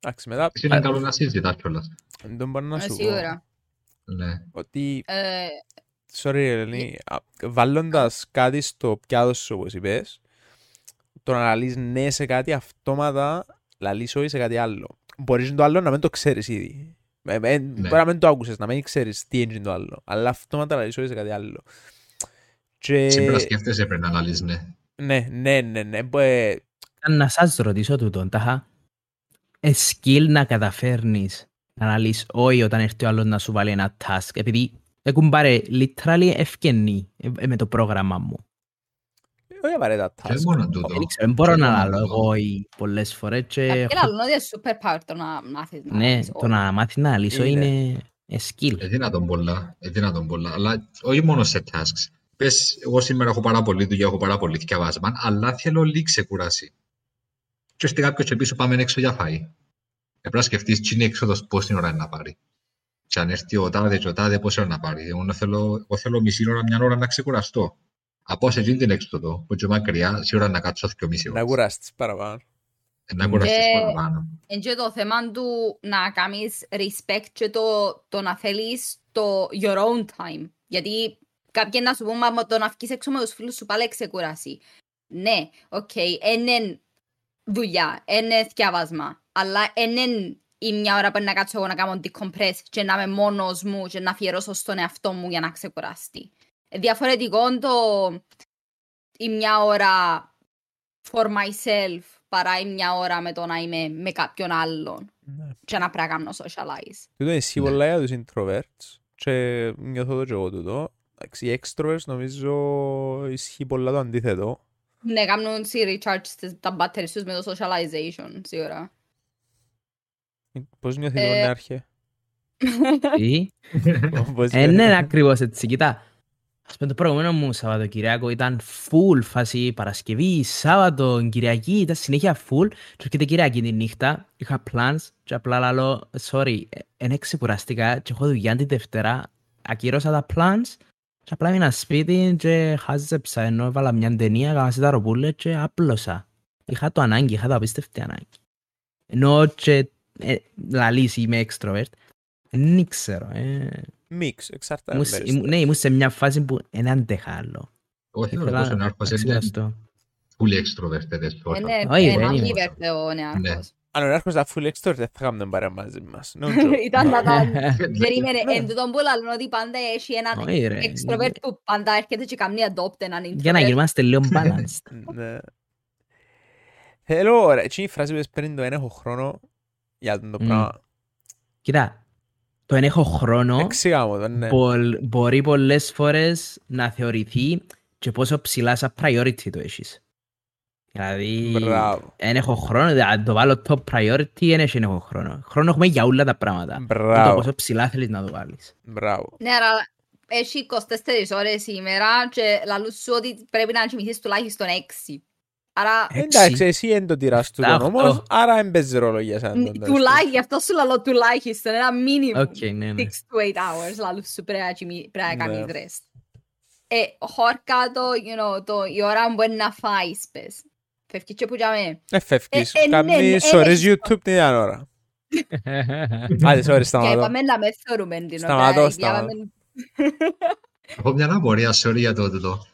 Εντάξει, μετά Εσύ είναι καλό να συζητάς κιόλας. δεν μπορώ να Ε, σου πω σίγουρα. Ναι. ότι Ε, Sorry, Ελένη. Βάλλοντας κάτι στο πιάτο σου, όπως είπες, το να λαλείς ναι σε κάτι αυτόματα, λαλείς όχι σε κάτι άλλο. Μπορείς το άλλο να μην το ξέρεις ήδη. Ε, ε, Μπορεί να μην το άκουσες, να μην ξέρεις τι είναι το άλλο. Αλλά αυτόματα λαλείς όχι σε κάτι άλλο. Και... Σήμερα σκέφτεσαι πριν να λαλείς ναι. Ναι, ναι, ναι, ναι. μπο- Να σας ρωτήσω τούτον, τάχα. Ε, skill να καταφέρνεις να αναλύσεις όχι όταν έρθει ο άλλος να σου βάλει ένα task, επειδή έχουν πάρει literally ευκαινή ε, ε, με το πρόγραμμα μου. Όχι απαραίτητα Και task. μόνο τούτο. Δεν ξέρω, δεν μπορώ Και να μόνο λαλώ τούτο. εγώ ή πολλές φορές και Κάποιοι έχω- λαλούν ότι είναι super power το να μάθεις να ναι, μάθεις το όλα. να μάθεις να αναλύσω Είναι. είναι ε, skill. Ε, δυνατόν πολλά, ε, δυνατόν πολλά, αλλά όχι μόνο σε tasks. Πες, εγώ σήμερα έχω πάρα πολύ δουλειά, έχω πάρα πολύ διαβάσμα, αλλά θέλω λίγη ξεκούραση. Και ώστε κάποιος και πίσω πάμε έξω για φαΐ. Ε, Πρέπει να σκεφτείς τι είναι η έξοδος, πόση ώρα είναι να πάρει. Και αν έρθει ο τάδε και ο τάδε, πόση ώρα να πάρει. Εγώ θέλω, εγώ θέλω μισή ώρα, μια ώρα να ξεκουραστώ. Από σε εκείνη την έξοδο, που είναι μακριά, σίγουρα να κάτσω και μισή Να ώρα. κουραστείς παραπάνω. Ε, Να κουραστείς Και- παραπάνω. Είναι και το θέμα του να κάνεις respect και το, το να θέλεις το your own time. Γιατί κάποιοι να σου πούν, μα το να βγεις έξω με τους φίλους σου πάλι ξεκουράσει. Ναι, οκ, είναι δουλειά, είναι θκιαβάσμα, αλλά είναι η μια ώρα που να κάτσω εγώ να κάνω decompress και να είμαι μόνος μου και να αφιερώσω στον εαυτό μου για να ξεκουραστεί. Ε, Διαφορετικό το η μια ώρα for myself παρά η μια ώρα με το να είμαι με κάποιον άλλον Ναι. και να πρέπει να κάνω socialize. Τούτο ισχύει Ναι. πολλά για τους introverts. Και νιώθω το και εγώ τούτο. Εντάξει, οι extroverts νομίζω ισχύει πολλά το αντίθετο. Ναι, κάνουν si recharge στις- τα batteries τους με το socialization, σίγουρα. Πώς νιώθεις Ε, εγώ Νεάρχε; Τι; Πώς Ε, νιώθεις; ναι, ακριβώς έτσι. Κοίτα, ας πούμε το προηγούμενο μου Σαββατοκυριακό ήταν full φάση Παρασκευή, Σάββατο, Κυριακή, ήταν συνέχεια full. Και έρχεται Κυριακή τη νύχτα, είχα plans και απλά λαλώ, sorry, δεν ξεκουραστήκα και έχω δουλειά τη Δευτέρα, ακυρώσα τα plans και απλά έμεινα σπίτι και χάζεψα ενώ έβαλα μια ταινία, έκανα σε τα ροπούλες και άπλωσα. Είχα το ανάγκη, είχα το απίστευτη ανάγκη. Ενώ και ε, λαλείς είμαι extrovert, δεν ξέρω, ε, Μίξ, εξαρτάται. Ήμουν σε- ήμουν- Ναι, ήμουν σε μια φάση που δεν άντεχα άλλο. Όχι, ο Ήθελα Νεάρχος, ο να Νεάρχος είναι ξεκουραστώ. fully extroverted. Ε, ναι, Όχι, ε, δεν είμαι. ambivert ο νεάρχος. Αν ο Νεάρχος ήταν full extrovert, δεν θα κάνουμε παρέα μαζί μας. No joke. Ήταν να τα... Ναι. Περίμενε, εν τούτον που λαλούν ότι πάντα έχει έναν Όχι, ρε. extrovert που πάντα έρχεται και κάνει adopt έναν Για να introvert. γυρνάστε λίγο balanced. Ναι. Θέλω, ωραία, εκείνη η φράση που είπες πριν το «εν έχω χρόνο» για τον το Μμ. πράγμα. Κοίτα, το εν έχω χρόνο Εξήγα μου το, ναι. μπο- μπορεί πολλές φορές να θεωρηθεί και πόσο ψηλά σαν priority το έχεις. Δηλαδή, Μπράβο. εν έχω χρόνο, δηλαδή, αν το βάλω top priority, δεν έχει έχω χρόνο. Χρόνο έχουμε για όλα τα πράγματα. Το Μπράβο. πόσο ψηλά θέλεις να το βάλεις. Μπράβο. Ναι, αλλά έχει 24 ώρες ημέρα και λαλούν σου ότι πρέπει να κοιμηθείς τουλάχιστον 6. Άρα, Έξι. Εντάξει, εσύ είναι το τυράς του Επτά, τον όμως, οχτώ. άρα δεν παίζει ρόλο για σένα. τον τέλος. τουλάχιστον, γι' αυτό σου λαλώ τουλάχιστον, ένα minimum. Οκ, ναι, ναι. 6 to 8 hours, λαλούν σου πρέπει να κοιμη- πρέπει να Ναι. κάνεις rest. Ε, χώρκα το, you know, το, η ώρα που μπορεί να φάεις, πες. Φεύγεις και που για με. Ε, φεύγεις. Ε, ε, ναι, Κάνεις ναι, ώρες ναι. YouTube την ίδια ώρα. Άντε, sorry, Και σταματώ. είπαμε να με θεωρούμε την ώρα. Σταματώ, ε, σταματώ. διάβαμε- Έχω μια απορία, sorry για το τούτο.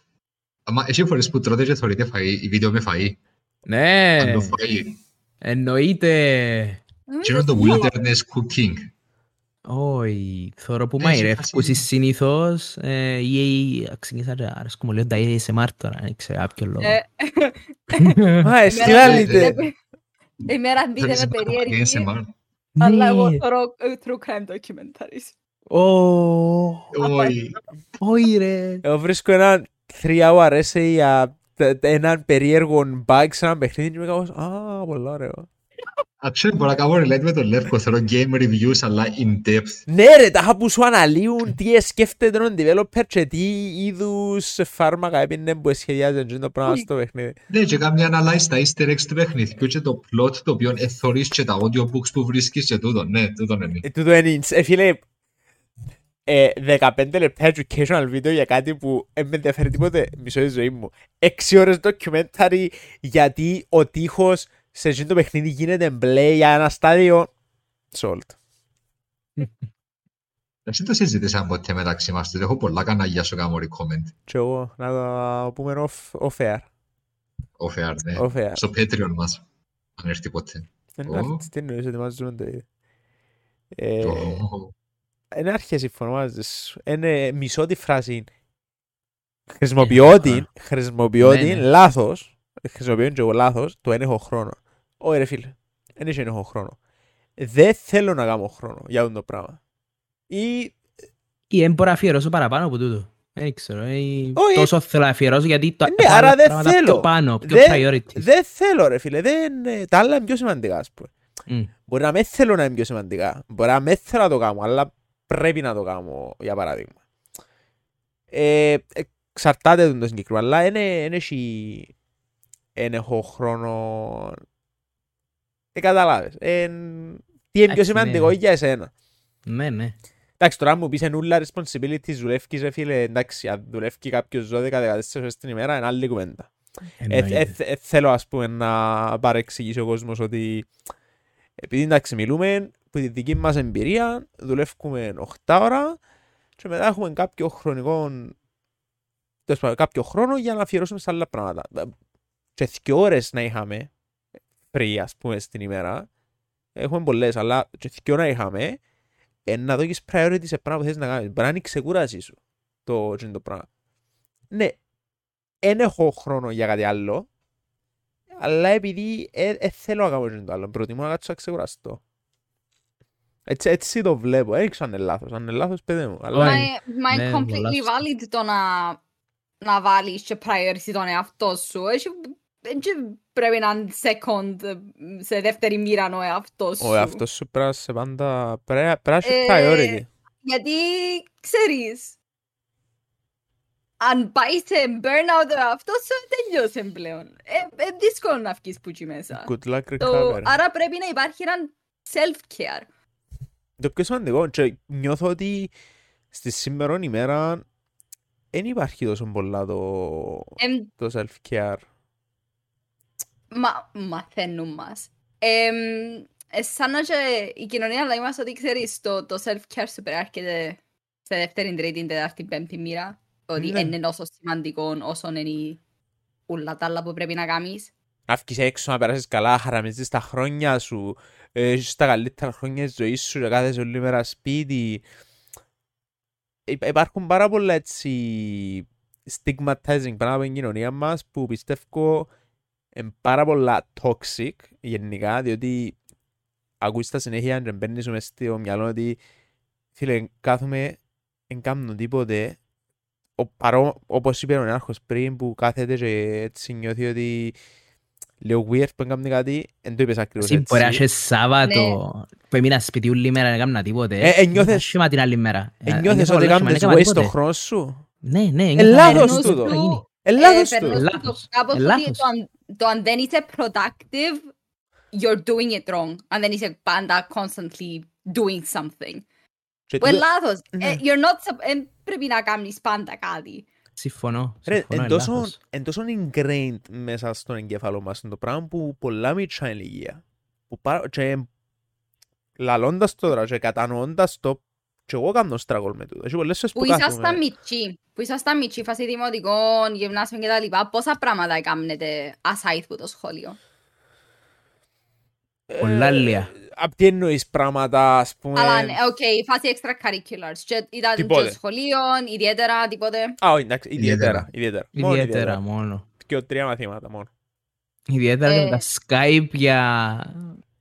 Αμα έχει φορές που τρώτε και θεωρείτε φαΐ, η βίντεο με φαΐ. Ναι, Αν το φαΐ. εννοείται. Και είναι το wilderness cooking. Όχι, θεωρώ που Έχει μαϊρεύκουσι φάση. συνήθως ε, ή ξεκίνησα και αρέσκω μου λίγο τα ASMR τώρα, δεν ξέρω κάποιο λόγο. Ε, Α, εσύ η μέρα λάλετε. μπείτε- Η μέρα μπείτε με Θέλεις να περίεργη, ASMR. αλλά εγώ Ναι. θωρώ ε, true crime documentaries. Ω, Όχι. Όχι ρε. Εγώ βρίσκω έναν 3 hour essay για τε- τε- έναν περίεργο bug σε ένα παιχνίδι και είμαι κάπως, α, πολύ ωραίο. Actually, μπορώ να κάνω relate με τον Λεύκο. Θέλω game reviews, αλλά in depth. Ναι ρε, τα που σου αναλύουν τι σκέφτεται ο developer και τι είδους φάρμακα έπινε που σχεδιάζει αυτό το πράγμα στο παιχνίδι. Ναι, και κάνει analyze τα easter eggs του παιχνιδιού και το plot το οποίο εθωρείς και τα audiobooks που βρίσκεις και τούτο. Ναι, τούτο είναι. Ε, τούτο είναι, ε, φίλε, ε, 15 λεπτά educational video για κάτι που δεν με ενδιαφέρει τίποτε μισό τη ζωή μου. 6 ώρες documentary γιατί ο τείχος σε εκείνο το παιχνίδι γίνεται μπλε για ένα στάδιο. Sold. Δεν το συζήτησαμε ποτέ μεταξύ μας. τους. Έχω πολλά κανάλια σου κάνω recommend. Και εγώ να το πούμε off, off air. Off air, ναι. Off air. Στο Patreon μας. Αν έρθει ποτέ. Δεν Ω. έρθει, Τι εννοείς ότι μας ζούμε το ίδιο. Ε, Ω, Είναι αρχές συμφωνώ μαζί σου. Είναι μισό τη φράση. Χρησιμοποιώ Ε, την, α. χρησιμοποιώ Ναι, την ναι. λάθος. Χρησιμοποιώ την και εγώ λάθος. Το «εν έχω χρόνο». Όχι ρε φίλε. Δεν έχει «εν έχω χρόνο. Δεν θέλω να κάνω χρόνο για αυτό το πράγμα. Ή Ή δεν μπορώ να αφιερώσω παραπάνω από τούτο. Δεν ξέρω. ή Όχι. Τόσο θέλω να αφιερώσω γιατί το Ναι, έχω άρα άλλα δεν πράγματα θέλω. πιο πάνω, πιο Δεν- priorities. δεν θέλω ρε φίλε. Δεν, ε, τα άλλα είναι πιο σημαντικά ας πούμε. Μμ. Μπορεί να με θέλω να είναι πιο σημαντικά. Μπορεί να με θέλω να το κάνω, αλλά πρέπει να το κάνω, για παράδειγμα. Ε, εξαρτάται το συγκεκριμένο, αλλά δεν έχει... Δεν έχω χρόνο... Ε, καταλάβες. Ε, τι είναι πιο Εντάξει, σημαντικό ναι. για εσένα. Ναι, ναι. Εντάξει, τώρα αν μου πεις εν ούλα responsibilities δουλεύκεις, ρε φίλε, εντάξει, αν δουλεύει κάποιος 12-14 ώρες την ημέρα, είναι άλλη κουβέντα. Ε, Εννοείται. ε, ε, θέλω ας πούμε να παρεξηγήσει ο κόσμος ότι επειδή εντάξει μιλούμε που τη δική μας εμπειρία δουλεύουμε 8 ώρα και μετά έχουμε κάποιο χρονικό τέλος πάντων, κάποιο χρόνο για να αφιερώσουμε σε άλλα πράγματα. Και δύο ώρες να είχαμε free ας πούμε στην ημέρα έχουμε πολλές αλλά και δύο να είχαμε ε, να δώσεις priority σε πράγματα που θες να κάνεις. Μπορεί να είναι η ξεκούραση σου το, εκείνο το πράγμα. Ναι, δεν έχω χρόνο για κάτι άλλο, αλλά επειδή δεν θέλω να κάνω εκείνο το άλλο, προτιμώ να κάτσω να ξεκουραστώ. Έτσι, έτσι το βλέπω. Δεν ξέρω αν είναι λάθος. Αν είναι λάθος, παιδί μου. Αλλά... Όχι. Μα ε- μα είναι Ναι, completely πολλά σωστά. valid το να, να βάλεις και priority τον εαυτό σου. Έχει, δεν πρέπει να είναι second, ε, σε δεύτερη μοίρα ο εαυτός σου. Ο εαυτός σου πρέπει να σε πάντα... Πρέπει πρέπει να έχει Ε, priority. Γιατί, ξέρεις, αν πάει σε burnout ο εαυτός σου, τελειώσε πλέον. Ε, ε, δύσκολο να βγεις που εκεί μέσα. Good luck Το, recovery. άρα πρέπει να υπάρχει ένα self-care. Το πιο σημαντικό, και νιώθω ότι στη σήμερα ημέρα δεν υπάρχει τόσο πολλά το, Εμ, το self-care. Μα, μαθαίνουν μας. Εμ, ε, σαν να και η κοινωνία λέει μας ότι ξέρεις το, το self-care σου περάρχεται σε δεύτερη, τρίτη, τετάρτη, πέμπτη μοίρα. Ότι Ναι. είναι τόσο σημαντικό όσο είναι όλα τα άλλα που πρέπει να κάνεις. Να βγεις έξω, να περάσεις καλά, να χαραμίζεις τα χρόνια σου, ε, έχεις τα καλύτερα χρόνια της ζωής σου και κάθεσαι όλη μέρα σπίτι. Υπά- Υπάρχουν πάρα πολλά έτσι stigmatizing πάνω από την κοινωνία μας που πιστεύω είναι πάρα πολλά toxic γενικά, διότι ακούεις τα συνέχεια και μπαίνεις μες στο μυαλό ότι φίλε, κάθομαι, δεν κάνουν τίποτε ο, παρό, όπως είπε ο Νιάρχος πριν που κάθεται και έτσι νιώθει ότι λίγο weird που έκανε κάτι, δεν το είπες ακριβώς Εσύ μπορεί να έτσι. είσαι Σάββατο που έμεινα σπίτι όλη μέρα να έκανα τίποτε. Ε, ε, νιώθες- Άσχημα την άλλη μέρα. Ε, Ε, νιώθες νιώθω ότι όλα άσχημα, έκανες δεν έκανα waste τον τίποτε. χρόνο σου. Ναι, ναι. Ε, νιώθω λάθος να- τούτο. θα γίνει. Ε, λάθος Ε, περνούς του. Λάθος. το κάπως Ε, ότι λάθος. το αν- το αν δεν είσαι productive, you're doing it wrong. Αν δεν είσαι πάντα constantly doing something. Και Που είναι τούτο- λάθος. Ναι. Ε, You're not, sup- ε, πρέπει να κάνεις πάντα κάτι. Συμφωνώ. Ρε, συμφωνώ, εν είναι τόσο, λάθος. εν τόσο ingrained μέσα στον εγκέφαλο μας είναι το πράγμα που πολλά μικρά ηλικία. Που πάρα, και λαλώντας το τώρα και κατανοώντας το και εγώ κάνω struggle με τούτο. Έχει πολλές φορές Που που ήσασταν κάθομαι. μητσί, που ήσασταν μητσί, φάση δημοτικών, γυμνάσιων και τα λοιπά, πόσα πράγματα έκαμνετε aside από το σχολείο; Πολλά λίγα. Απ' τι εννοείς πράγματα, ας πούμε... Αλλά, ναι, οκ, φάση extracurriculars. Και ήταν Τίποτε. και σχολείο, ιδιαίτερα, τίποτε. Α, όχι, εντάξει, ιδιαίτερα. Ιδιαίτερα. Ιδιαίτερα. Μόνο Ιδιαίτερα μόνο. Και τρία μαθήματα μόνο. Ιδιαίτερα Ε, με τα Skype για...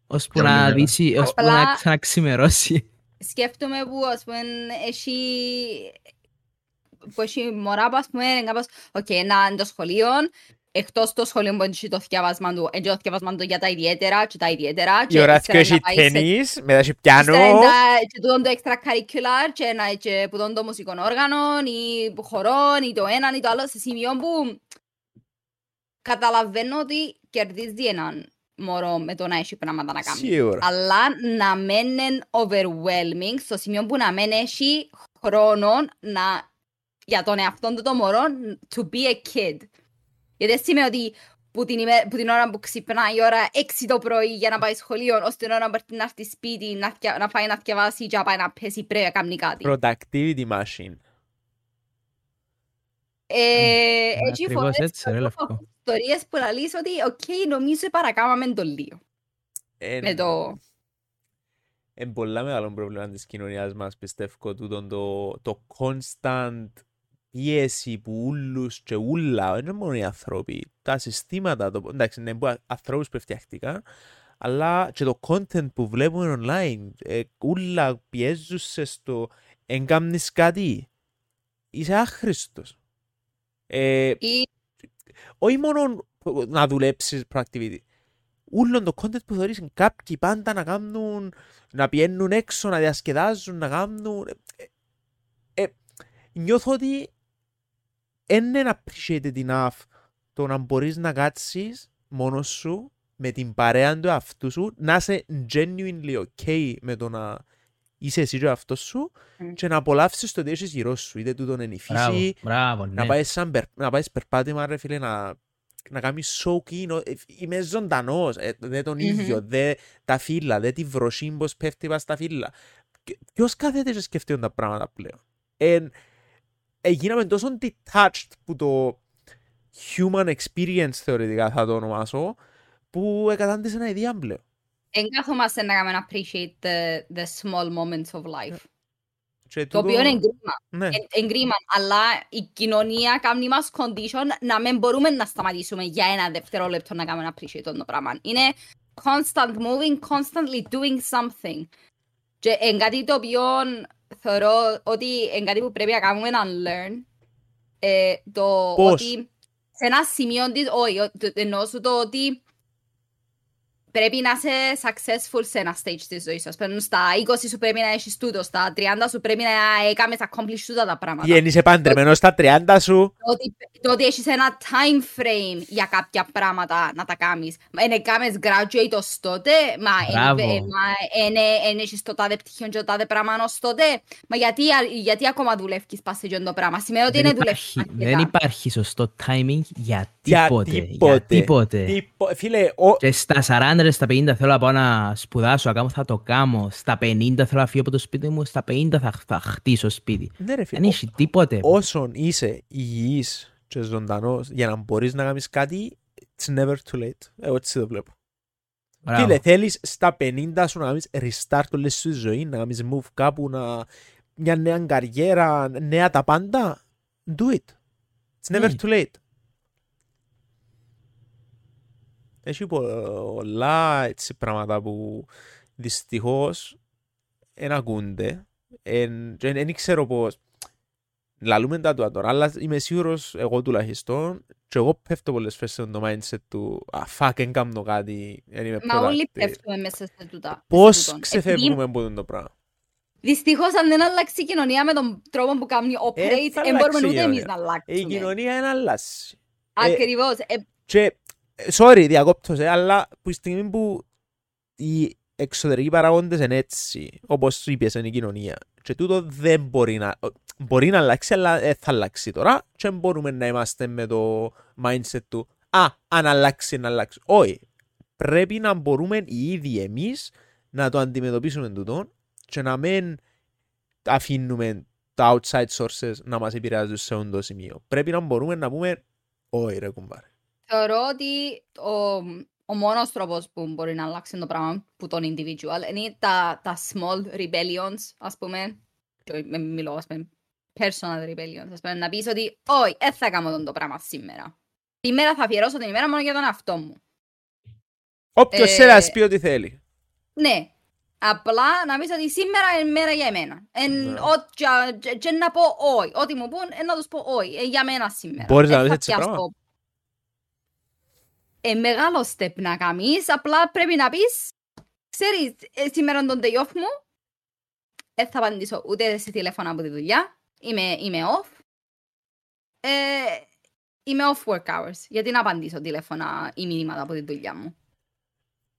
ώσπου Για όλη να μέρα. δύσει, ώσπου Απλά- να ξαναξημερώσει. Σκέφτομαι που, ας πούμε, έχει... που έχει μωρά που, ας πούμε, είναι κάπως, οκ, να είναι το σχολείο, εκτός το σχολείο που έχει το θκιαβάσμα του, έχει το θκιαβάσμα του για τα ιδιαίτερα και τα ιδιαίτερα. Η ώρα ύστερα και έχει να πάει σε- τένις, μετά έχει ύστερα πιάνο. είναι τα- και τούτον το extracurricular και, να, και που τον το μουσικό όργανο ή χορών ή το έναν ή το άλλο σε σημείο που καταλαβαίνω ότι κερδίζει έναν μωρό με το να έχει πράγματα να κάνει. Σίγουρα. Αλλά να μην είναι overwhelming στο σημείο που να μην έχει χρόνο να, για τον εαυτό του το μωρό to be a kid. Γιατί δεν σημαίνει ότι που την, ημέ- που την ώρα που ξυπνάει η ώρα 6 το πρωί για να πάει σχολείο, ως την ώρα που έρθει να έρθει σπίτι, να, θκια- να πάει να θκιαβάσει και να πάει να πέσει πρέπει να κάνει κάτι. Productivity machine. Ε, Ε, έτσι ακριβώς φορές έτσι, ρε, έχω Λευκό. ιστορίες που λαλείς ότι οκ, νομίζω παρακάμαμε το λίγο. Ε, Με το... Είναι πολλά μεγάλο πρόβλημα της κοινωνίας μας, πιστεύω, τούτον το, το constant πίεση που ούλους και ούλα, δεν είναι μόνο οι άνθρωποι, τα συστήματα, το, εντάξει, είναι που ανθρώπους που φτιάχτηκαν, αλλά και το content που βλέπουμε online, ε, ούλα πιέζουν σε στο εν κάνεις κάτι, είσαι άχρηστος. Ε, Ή όχι μόνο να δουλέψεις productivity. Ούλον το content που θεωρείς είναι κάποιοι πάντα να κάνουν, να πιένουν έξω, να διασκεδάζουν, να κάνουν... Ε, ε, νιώθω ότι δεν είναι appreciated enough το να μπορείς να κάτσεις μόνος σου με την παρέα του αυτού σου, να είσαι genuinely okay με το να είσαι εσύ και ο αυτός σου Μμ. και να απολαύσεις το ότι έχεις γύρω σου. Είτε τούτον είναι η Μπράβο, φύση, μπράβο, να ναι. πάεις, σαν περ, να πάεις περπάτημα ρε φίλε να, να κάνεις soak in, ε, είμαι ζωντανός, ε, δε τον Μμμ. ίδιο, δε τα φύλλα, δε τη βροχή πως πέφτει πας στα φύλλα. Και- Ποιος κάθεται και σκεφτεί τα πράγματα πλέον; Ε, ε, γίναμε τόσο detached που το human experience θεωρητικά θα το ονομάσω, που εκατάντησε ένα ιδέα πλέον. εν κάθομαστε να κάνουμε appreciate the, the small moments of life. Και Το οποίο είναι κρίμα. Ναι, Εν- εν κρίμα, αλλά η κοινωνία κάνει μας condition να μην μπορούμε να σταματήσουμε για ένα δευτερόλεπτο να κάνουμε appreciate το πράγμα. Είναι constant moving, constantly doing something. Και είναι κάτι το οποίο θεωρώ ότι είναι κάτι που πρέπει να κάνουμε να learn. Ε, το Πώς; ότι σε ένα σημείο της, όχι, ο- το- εννοώ σου το ότι πρέπει να είσαι successful σε ένα stage της ζωής σου. Ας πούμε, στα 20 σου πρέπει να έχεις τούτο, στα 30 σου πρέπει να έκαμες accomplish τούτα τα πράγματα. Βγαίνει είσαι παντρεμένος στα 30 σου. Το ότι, το ότι έχεις ένα time frame για κάποια πράγματα να τα κάνεις. Εν έκαμες graduate ως τότε, μα εν- Μπράβο. ε, μα εν- εν έχεις το τάδε πτυχίο και το τάδε πράγμα ως τότε. Μα γιατί, γιατί ακόμα δουλεύεις πας σε εκείνο το πράγμα; Σημαίνει ότι Δεν είναι υπάρχει, δουλεύεις δεν υπάρχει σωστό timing για Για τίποτε. τίποτε. Για τίποτε. Τίπο- Φίλε, ο... Και στα 40, στα 50 θέλω να πάω να σπουδάσω, να κάνω, θα το κάνω. Στα 50 θέλω να φύγω από το σπίτι μου, στα 50 θα, θα χτίσω σπίτι. Ναι, ρε, φίλε, Δεν έχει τίποτε. όσον είσαι υγιής και ζωντανός για να μπορείς να κάνεις κάτι, it's never too late. Εγώ έτσι το βλέπω. Μπράβο. Φίλε, θέλεις στα 50 σου να κάνεις restart όλη σου τη ζωή, να κάνεις move κάπου, να... μια νέα καριέρα, νέα τα πάντα, do it. It's never Ναι. too late. Έχει πολλά έτσι πράγματα που δυστυχώς δεν ακούνται. Εν- και Δεν ξέρω πώς. Λαλούμε τα του τώρα, αλλά είμαι σίγουρος, εγώ τουλάχιστον, και εγώ πέφτω πολλές φορές σε το mindset του «Α, fuck, δεν κάνω κάτι, δεν είμαι Μα όλοι productive». πέφτουμε μέσα σε τούτα. Πώς σε τούτον. ξεφεύγουμε από αυτό το πράγμα; Δυστυχώς αν δεν αλλάξει η κοινωνία με τον τρόπο που κάνει operate, θα δεν αλλάξει μπορούμε η ούτε εμείς κοινωνία. να αλλάξουμε. Η κοινωνία είναι αλλάζει. Ακριβώς. Ε, Και, ε, sorry, διακόπτω σε, αλλά που η στιγμή που οι εξωτερικοί παράγοντες είναι έτσι, όπως σου είπες, είναι η κοινωνία, και τούτο δεν μπορεί να, μπορεί να αλλάξει, αλλά δεν θα αλλάξει τώρα, και δεν μπορούμε να είμαστε με το mindset του, α, αν αλλάξει, να αλλάξει. Όχι. Πρέπει να μπορούμε οι ίδιοι εμείς να το αντιμετωπίσουμε τούτο και να μην αφήνουμε τα outside sources να μας επηρεάζουν σε αυτό το σημείο. Πρέπει να μπορούμε να πούμε, όχι ρε κουμπάρε. Θεωρώ ότι ο, ο μόνος τρόπος που μπορεί να αλλάξει το πράγμα που τον individual είναι τα, τα small rebellions, ας πούμε, και με- μιλώ, ας πούμε, personal rebellions, ας πούμε, να πεις ότι όχι, δεν θα κάνω τον το πράγμα σήμερα. Σήμερα θα αφιερώσω την ημέρα μόνο για τον εαυτό μου. Όποιος Ε, θέλει να πει ό,τι θέλει. Ναι. Απλά να πεις ότι σήμερα είναι μέρα για εμένα. Εν, Ναι. ο- και- και- και να πω όχι. Ό,τι μου πούν, ε, να τους πω όχι. Ε, για μένα σήμερα. Μπορείς να Ε, πεις θα έτσι πιάσω. πράγμα; Ε, μεγάλο step να κάνεις. Απλά πρέπει να πεις, ξέρεις, ε, σήμερα τον day off μου, δεν θα απαντήσω ούτε σε τηλέφωνα από τη δουλειά. Είμαι, είμαι off. Ε, είμαι off work hours. Γιατί να απαντήσω τηλέφωνα ή μηνύματα από τη δουλειά μου.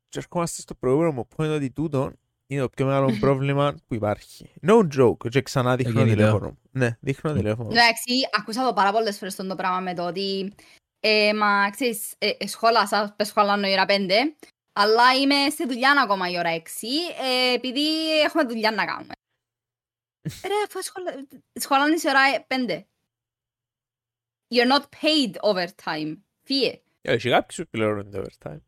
Και ερχόμαστε στο προηγούμενο μου point ότι τούτο είναι το πιο μεγάλο πρόβλημα που υπάρχει. No joke. Και ξανά δείχνω κινητό. τηλέφωνο. Ναι, δείχνω τηλέφωνο. Εντάξει, ακούσα το πάρα πολλές φορές τον το πράγμα με το ότι ε, μα ξέρεις, ε, ε, σχόλασα, πες σχολάνω η ώρα 5, αλλά είμαι στη δουλειά ακόμα η ώρα 6, ε, επειδή έχουμε δουλειά να κάνουμε. Ρε, αφού σχολα... σχολάνεις η ώρα 5. You're not paid overtime. Φύε. Ε, Έχει κάποιους που πληρώνονται overtime.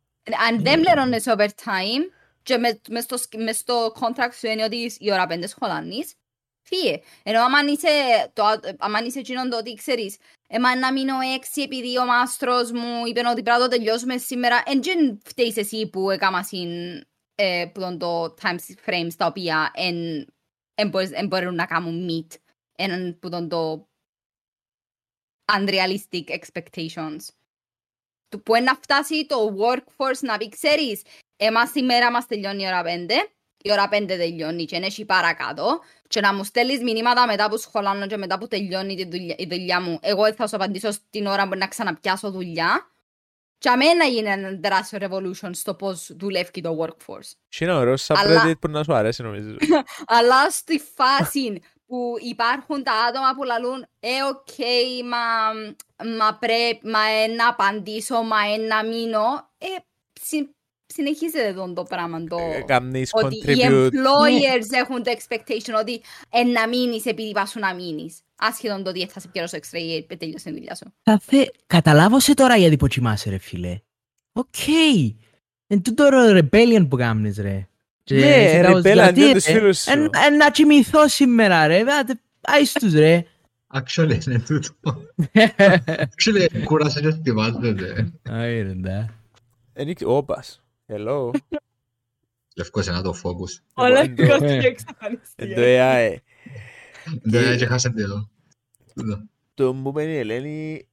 Αν δεν πληρώνεις overtime και μες μες στο, σκ- μες στο contract σου είναι ότι η ώρα 5 σχολάνεις, φύε. Ενώ άμα είσαι, το, άμα είσαι εκείνον το ότι ξέρεις, εμά να μείνω έξι επειδή ο μάστρος μου είπε ότι πρέπει να το τελειώσουμε σήμερα, εν δεν φταίεις εσύ που έκαμα συν ε, που τον το time frames τα οποία εν, εν, μπορείς- εν μπορούν να κάνουν meet εν που τον το unrealistic expectations. Του που είναι να φτάσει το workforce να πει, ξέρεις, εμάς σήμερα μας τελειώνει η ώρα 5, η ώρα 5 τελειώνει και είναι εκεί παρακάτω και να μου στέλνεις μηνύματα μετά που σχολάνω και μετά που τελειώνει τη δουλειά, η δουλειά μου. Εγώ θα σου απαντήσω στην ώρα που να ξαναπιάσω δουλειά και αμένα γίνει ένα τεράστιο revolution στο πώς δουλεύει το workforce. Και είναι ωραίο Αλλά- subreddit που να σου αρέσει νομίζω. Αλλά στη φάση που υπάρχουν τα άτομα που λαλούν «Ε, οκ, μα, μα πρέπει, μα ε, να απαντήσω, μα ε, να μείνω», ε, συ, συνεχίζεται τον το πράγμα το... Ε, Κάνεις ότι οι contribute. employers έχουν το expectation ότι ε, να μείνεις επειδή πας σου να μείνεις. Άσχετον το ότι θα σε πιέρω έξτρα ή ε, τέλειωσε τη δουλειά σου. Θα θε... Καταλάβω σε τώρα γιατί που κοιμάσαι ρε φίλε. Οκ. Εν τούτο ρε rebellion που κάνεις ρε. Και Ναι, είσαι κάπως, rebel γιατί, αντίον τους ρε; φίλους σου. Εν- εν να κοιμηθώ σήμερα ρε. Άτε, Άις τους ρε. Actually είναι τούτο. Actually κούρασες και ετοιμάζεται. Άι ρε ντα. Εν ήξε- Όπας. Hello. Λευκός ένα το focus. Ο Εγώ- Λευκός ε. και εξαφανιστεί. Το AI. Δεν έτσι χάσατε εδώ. Τούτο. Το μου είπε η Ελένη,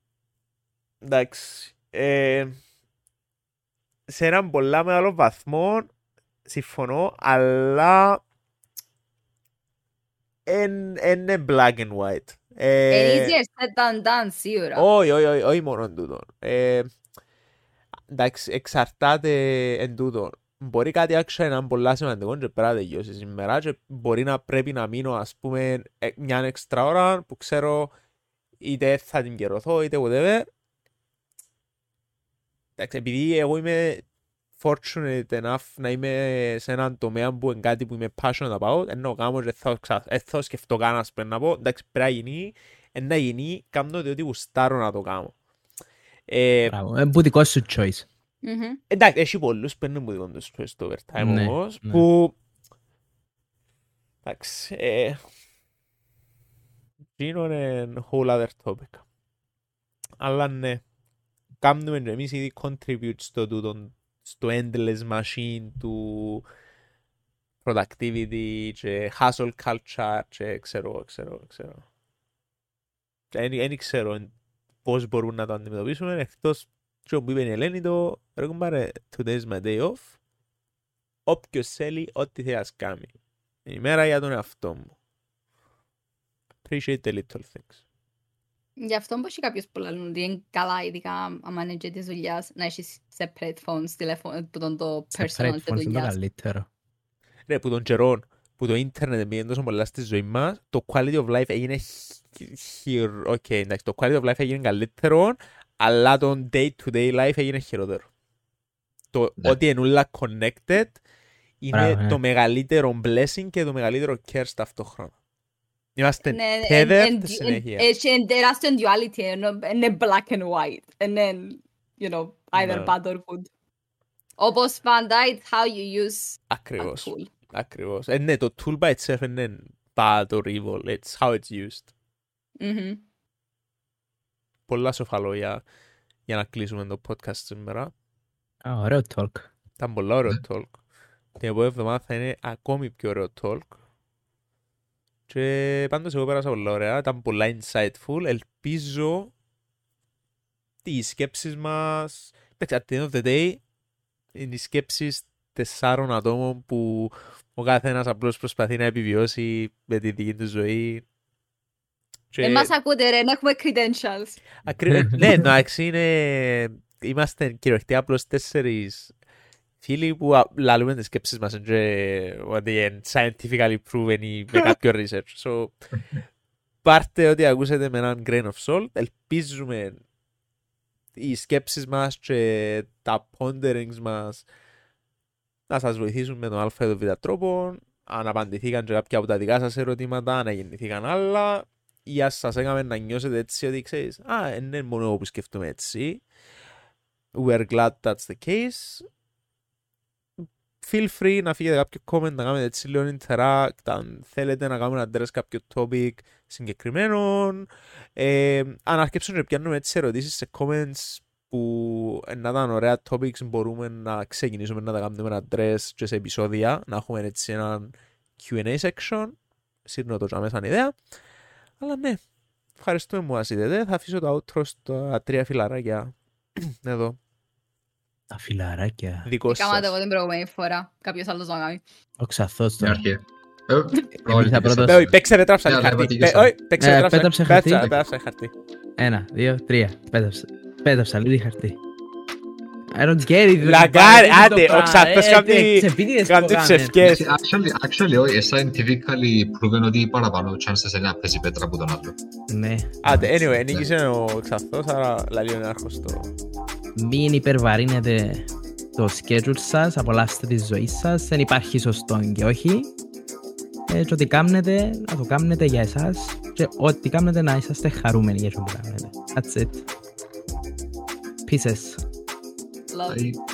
εντάξει, ε, σε έναν πολλά μεγάλο βαθμό συμφωνώ, αλλά εν- εν είναι black and white. Ε, Είναι easier said than done, σίγουρα. όχι, όχι, όχι, όχι μόνο εν τούτο. Ε, εντάξει, εξαρτάται εν τούτο. Μπορεί κάτι actually να είναι πολλά σημαντικό και πρέπει να τελειώσεις σήμερα και μπορεί να πρέπει να μείνω ας πούμε ε, μια έξτρα ώρα που ξέρω είτε θα την καιρωθώ είτε whatever. Εντάξει, επειδή εγώ είμαι fortunate enough να είμαι σε έναν τομέα που είναι κάτι που είμαι passionate about, ενώ κάνω και θα, ξα- ε, θα σκεφτώ καν ας πούμε να πω, εντάξει πρέπει να γίνει, ε, να γίνει, κάνω διότι γουστάρω να το κάνω. Ε, Μπράβο. Ε, που δικό σου choice. Μμμ. Εντάξει, έχει πολλούς που είναι μου δικό τους choice το overtime Ναι, όμως, ναι. που... Εντάξει, ε... Γίνω είναι whole other topic. Αλλά ναι, κάνουμε και εμείς ήδη contribute στο τούτο, στο endless machine του productivity και hustle culture και ξέρω, ξέρω, ξέρω. Δεν ξέρω πώς μπορούν να το αντιμετωπίσουμε εκτός και όπου είπε η Ελένη το ρε κουμπάρε, today is my day off όποιος θέλει ό,τι θέλει ας κάνει. Η μέρα για τον εαυτό μου. Appreciate the little things. Γι' αυτό μπορεί κάποιος που λαλούν ότι είναι καλά, ειδικά άμα είναι και της δουλειάς, να έχεις separate phones, τηλέφωνο, που τον το Σε personal phones της είναι το δουλειάς. καλύτερο. Ρε, που τον καιρό που το ίντερνετ πήγαινε τόσο πολλά στη ζωή μας, το quality of life έγινε χι- χειρο... Οκ, εντάξει, το quality of life έγινε καλύτερο, αλλά το day-to-day life έγινε χειρότερο. Το Ναι. ότι είναι όλα connected είναι Μπράβο, ναι. το μεγαλύτερο blessing και το μεγαλύτερο curse ταυτόχρονα. Είμαστε Ναι, tethered εν- εν- συνέχεια. Έχει ένα τεράστιο duality, ενώ είναι black and white. And then, you know, either Ναι. bad or good. Όπως πάντα, it's how you use a Ακριβώς. tool. Ακριβώς. Ε, ναι, το tool by itself δεν είναι bad or evil. It's how it's used. Μμμ. Πολλά σοφά λόγια για να κλείσουμε το podcast σήμερα. Α, ωραίο talk. Ήταν πολύ ωραίο Ναι. talk. Την επόμενη εβδομάδα θα είναι ακόμη πιο ωραίο talk. Και πάντως εγώ πέρασα πολύ ωραία. Ήταν πολλά insightful. Ελπίζω οι σκέψεις μας... Εντάξει, at the end of the day, είναι οι σκέψεις τεσσάρων ατόμων που ο καθένας απλώς προσπαθεί να επιβιώσει με τη δική του ζωή. Και- Δεν μας ακούτε ρε, δεν έχουμε credentials. Ακρι... ναι, εντάξει, είναι... Είμαστε κυριολεκτικά απλώς τέσσερις φίλοι που α- λαλούμε τις σκέψεις μας και ότι είναι scientifically proven ή με κάποιο research. So, πάρτε ό,τι ακούσετε με έναν grain of salt. Ελπίζουμε οι σκέψεις μας και τα ponderings μας να σας βοηθήσουν με τον α ή τον β τρόπο. Αν απαντηθήκαν και κάποια από τα δικά σας ερωτήματα, αν γεννηθήκαν άλλα, ή ας σας έκαμε να νιώσετε έτσι ότι ξέρεις «Α, δεν είναι μόνο εγώ που σκεφτούμε έτσι». We are glad that's the case. Feel free να φύγετε κάποιο comment, να κάνετε έτσι λίγο interact, αν θέλετε να κάνουμε address κάποιο topic συγκεκριμένο. Ε, αν αρκέψουν και πιάνουμε έτσι ερωτήσεις σε comments που να ήταν ωραία topics μπορούμε να ξεκινήσουμε να τα κάνουμε address και σε επεισόδια, να έχουμε έτσι ένα Q&A section. Σύρνω το τζάμε σαν ιδέα. Αλλά ναι, ευχαριστούμε που μας είδατε. Θα αφήσω το outro στα τρία φιλαράκια εδώ, Τα φιλαράκια. δικό Κάματε σας. εγώ την προηγούμενη φορά. Κάποιος άλλος να κάνει. Ο ξαθός Στην τώρα. αρχή. Ε, όλοι θα τις- πρώτος. Ε, όχι, Παίξε πέτραψα Ναι, χαρτί. αλλά Πε- πατήκασα. όχι, Παίξε Ε, πέτραψα- πέτραψε χαρτί. πέτραψα- πέτραψα χαρτί. Ένα, δύο, τρία. Πέταψα. Πέταψα λίγη χαρτί. I don't get it. Λαγκάρι, δεν άντε, το ο ξαθός πράγμα. κάνει- Ε, ξεπίδιδες κάνει που τις κάνε. ευχές. Actually, actually, όχι, ε, scientifically proven ότι παραπάνω chances είναι να παίζει πέτρα από τον άλλο. Ναι. Άντε, anyway, νίκησε ο Ξαθός, άρα λαλεί ο νεάρχος το... Μην υπερβαρύνετε το schedule σας, απολαύστε τη ζωή σας, δεν υπάρχει σωστό και όχι. Ε, και ό,τι κάνετε, να το κάνετε για εσάς και ό,τι κάνετε να είσαστε χαρούμενοι για αυτό που κάνετε. That's it. Pieces. Love. Bye.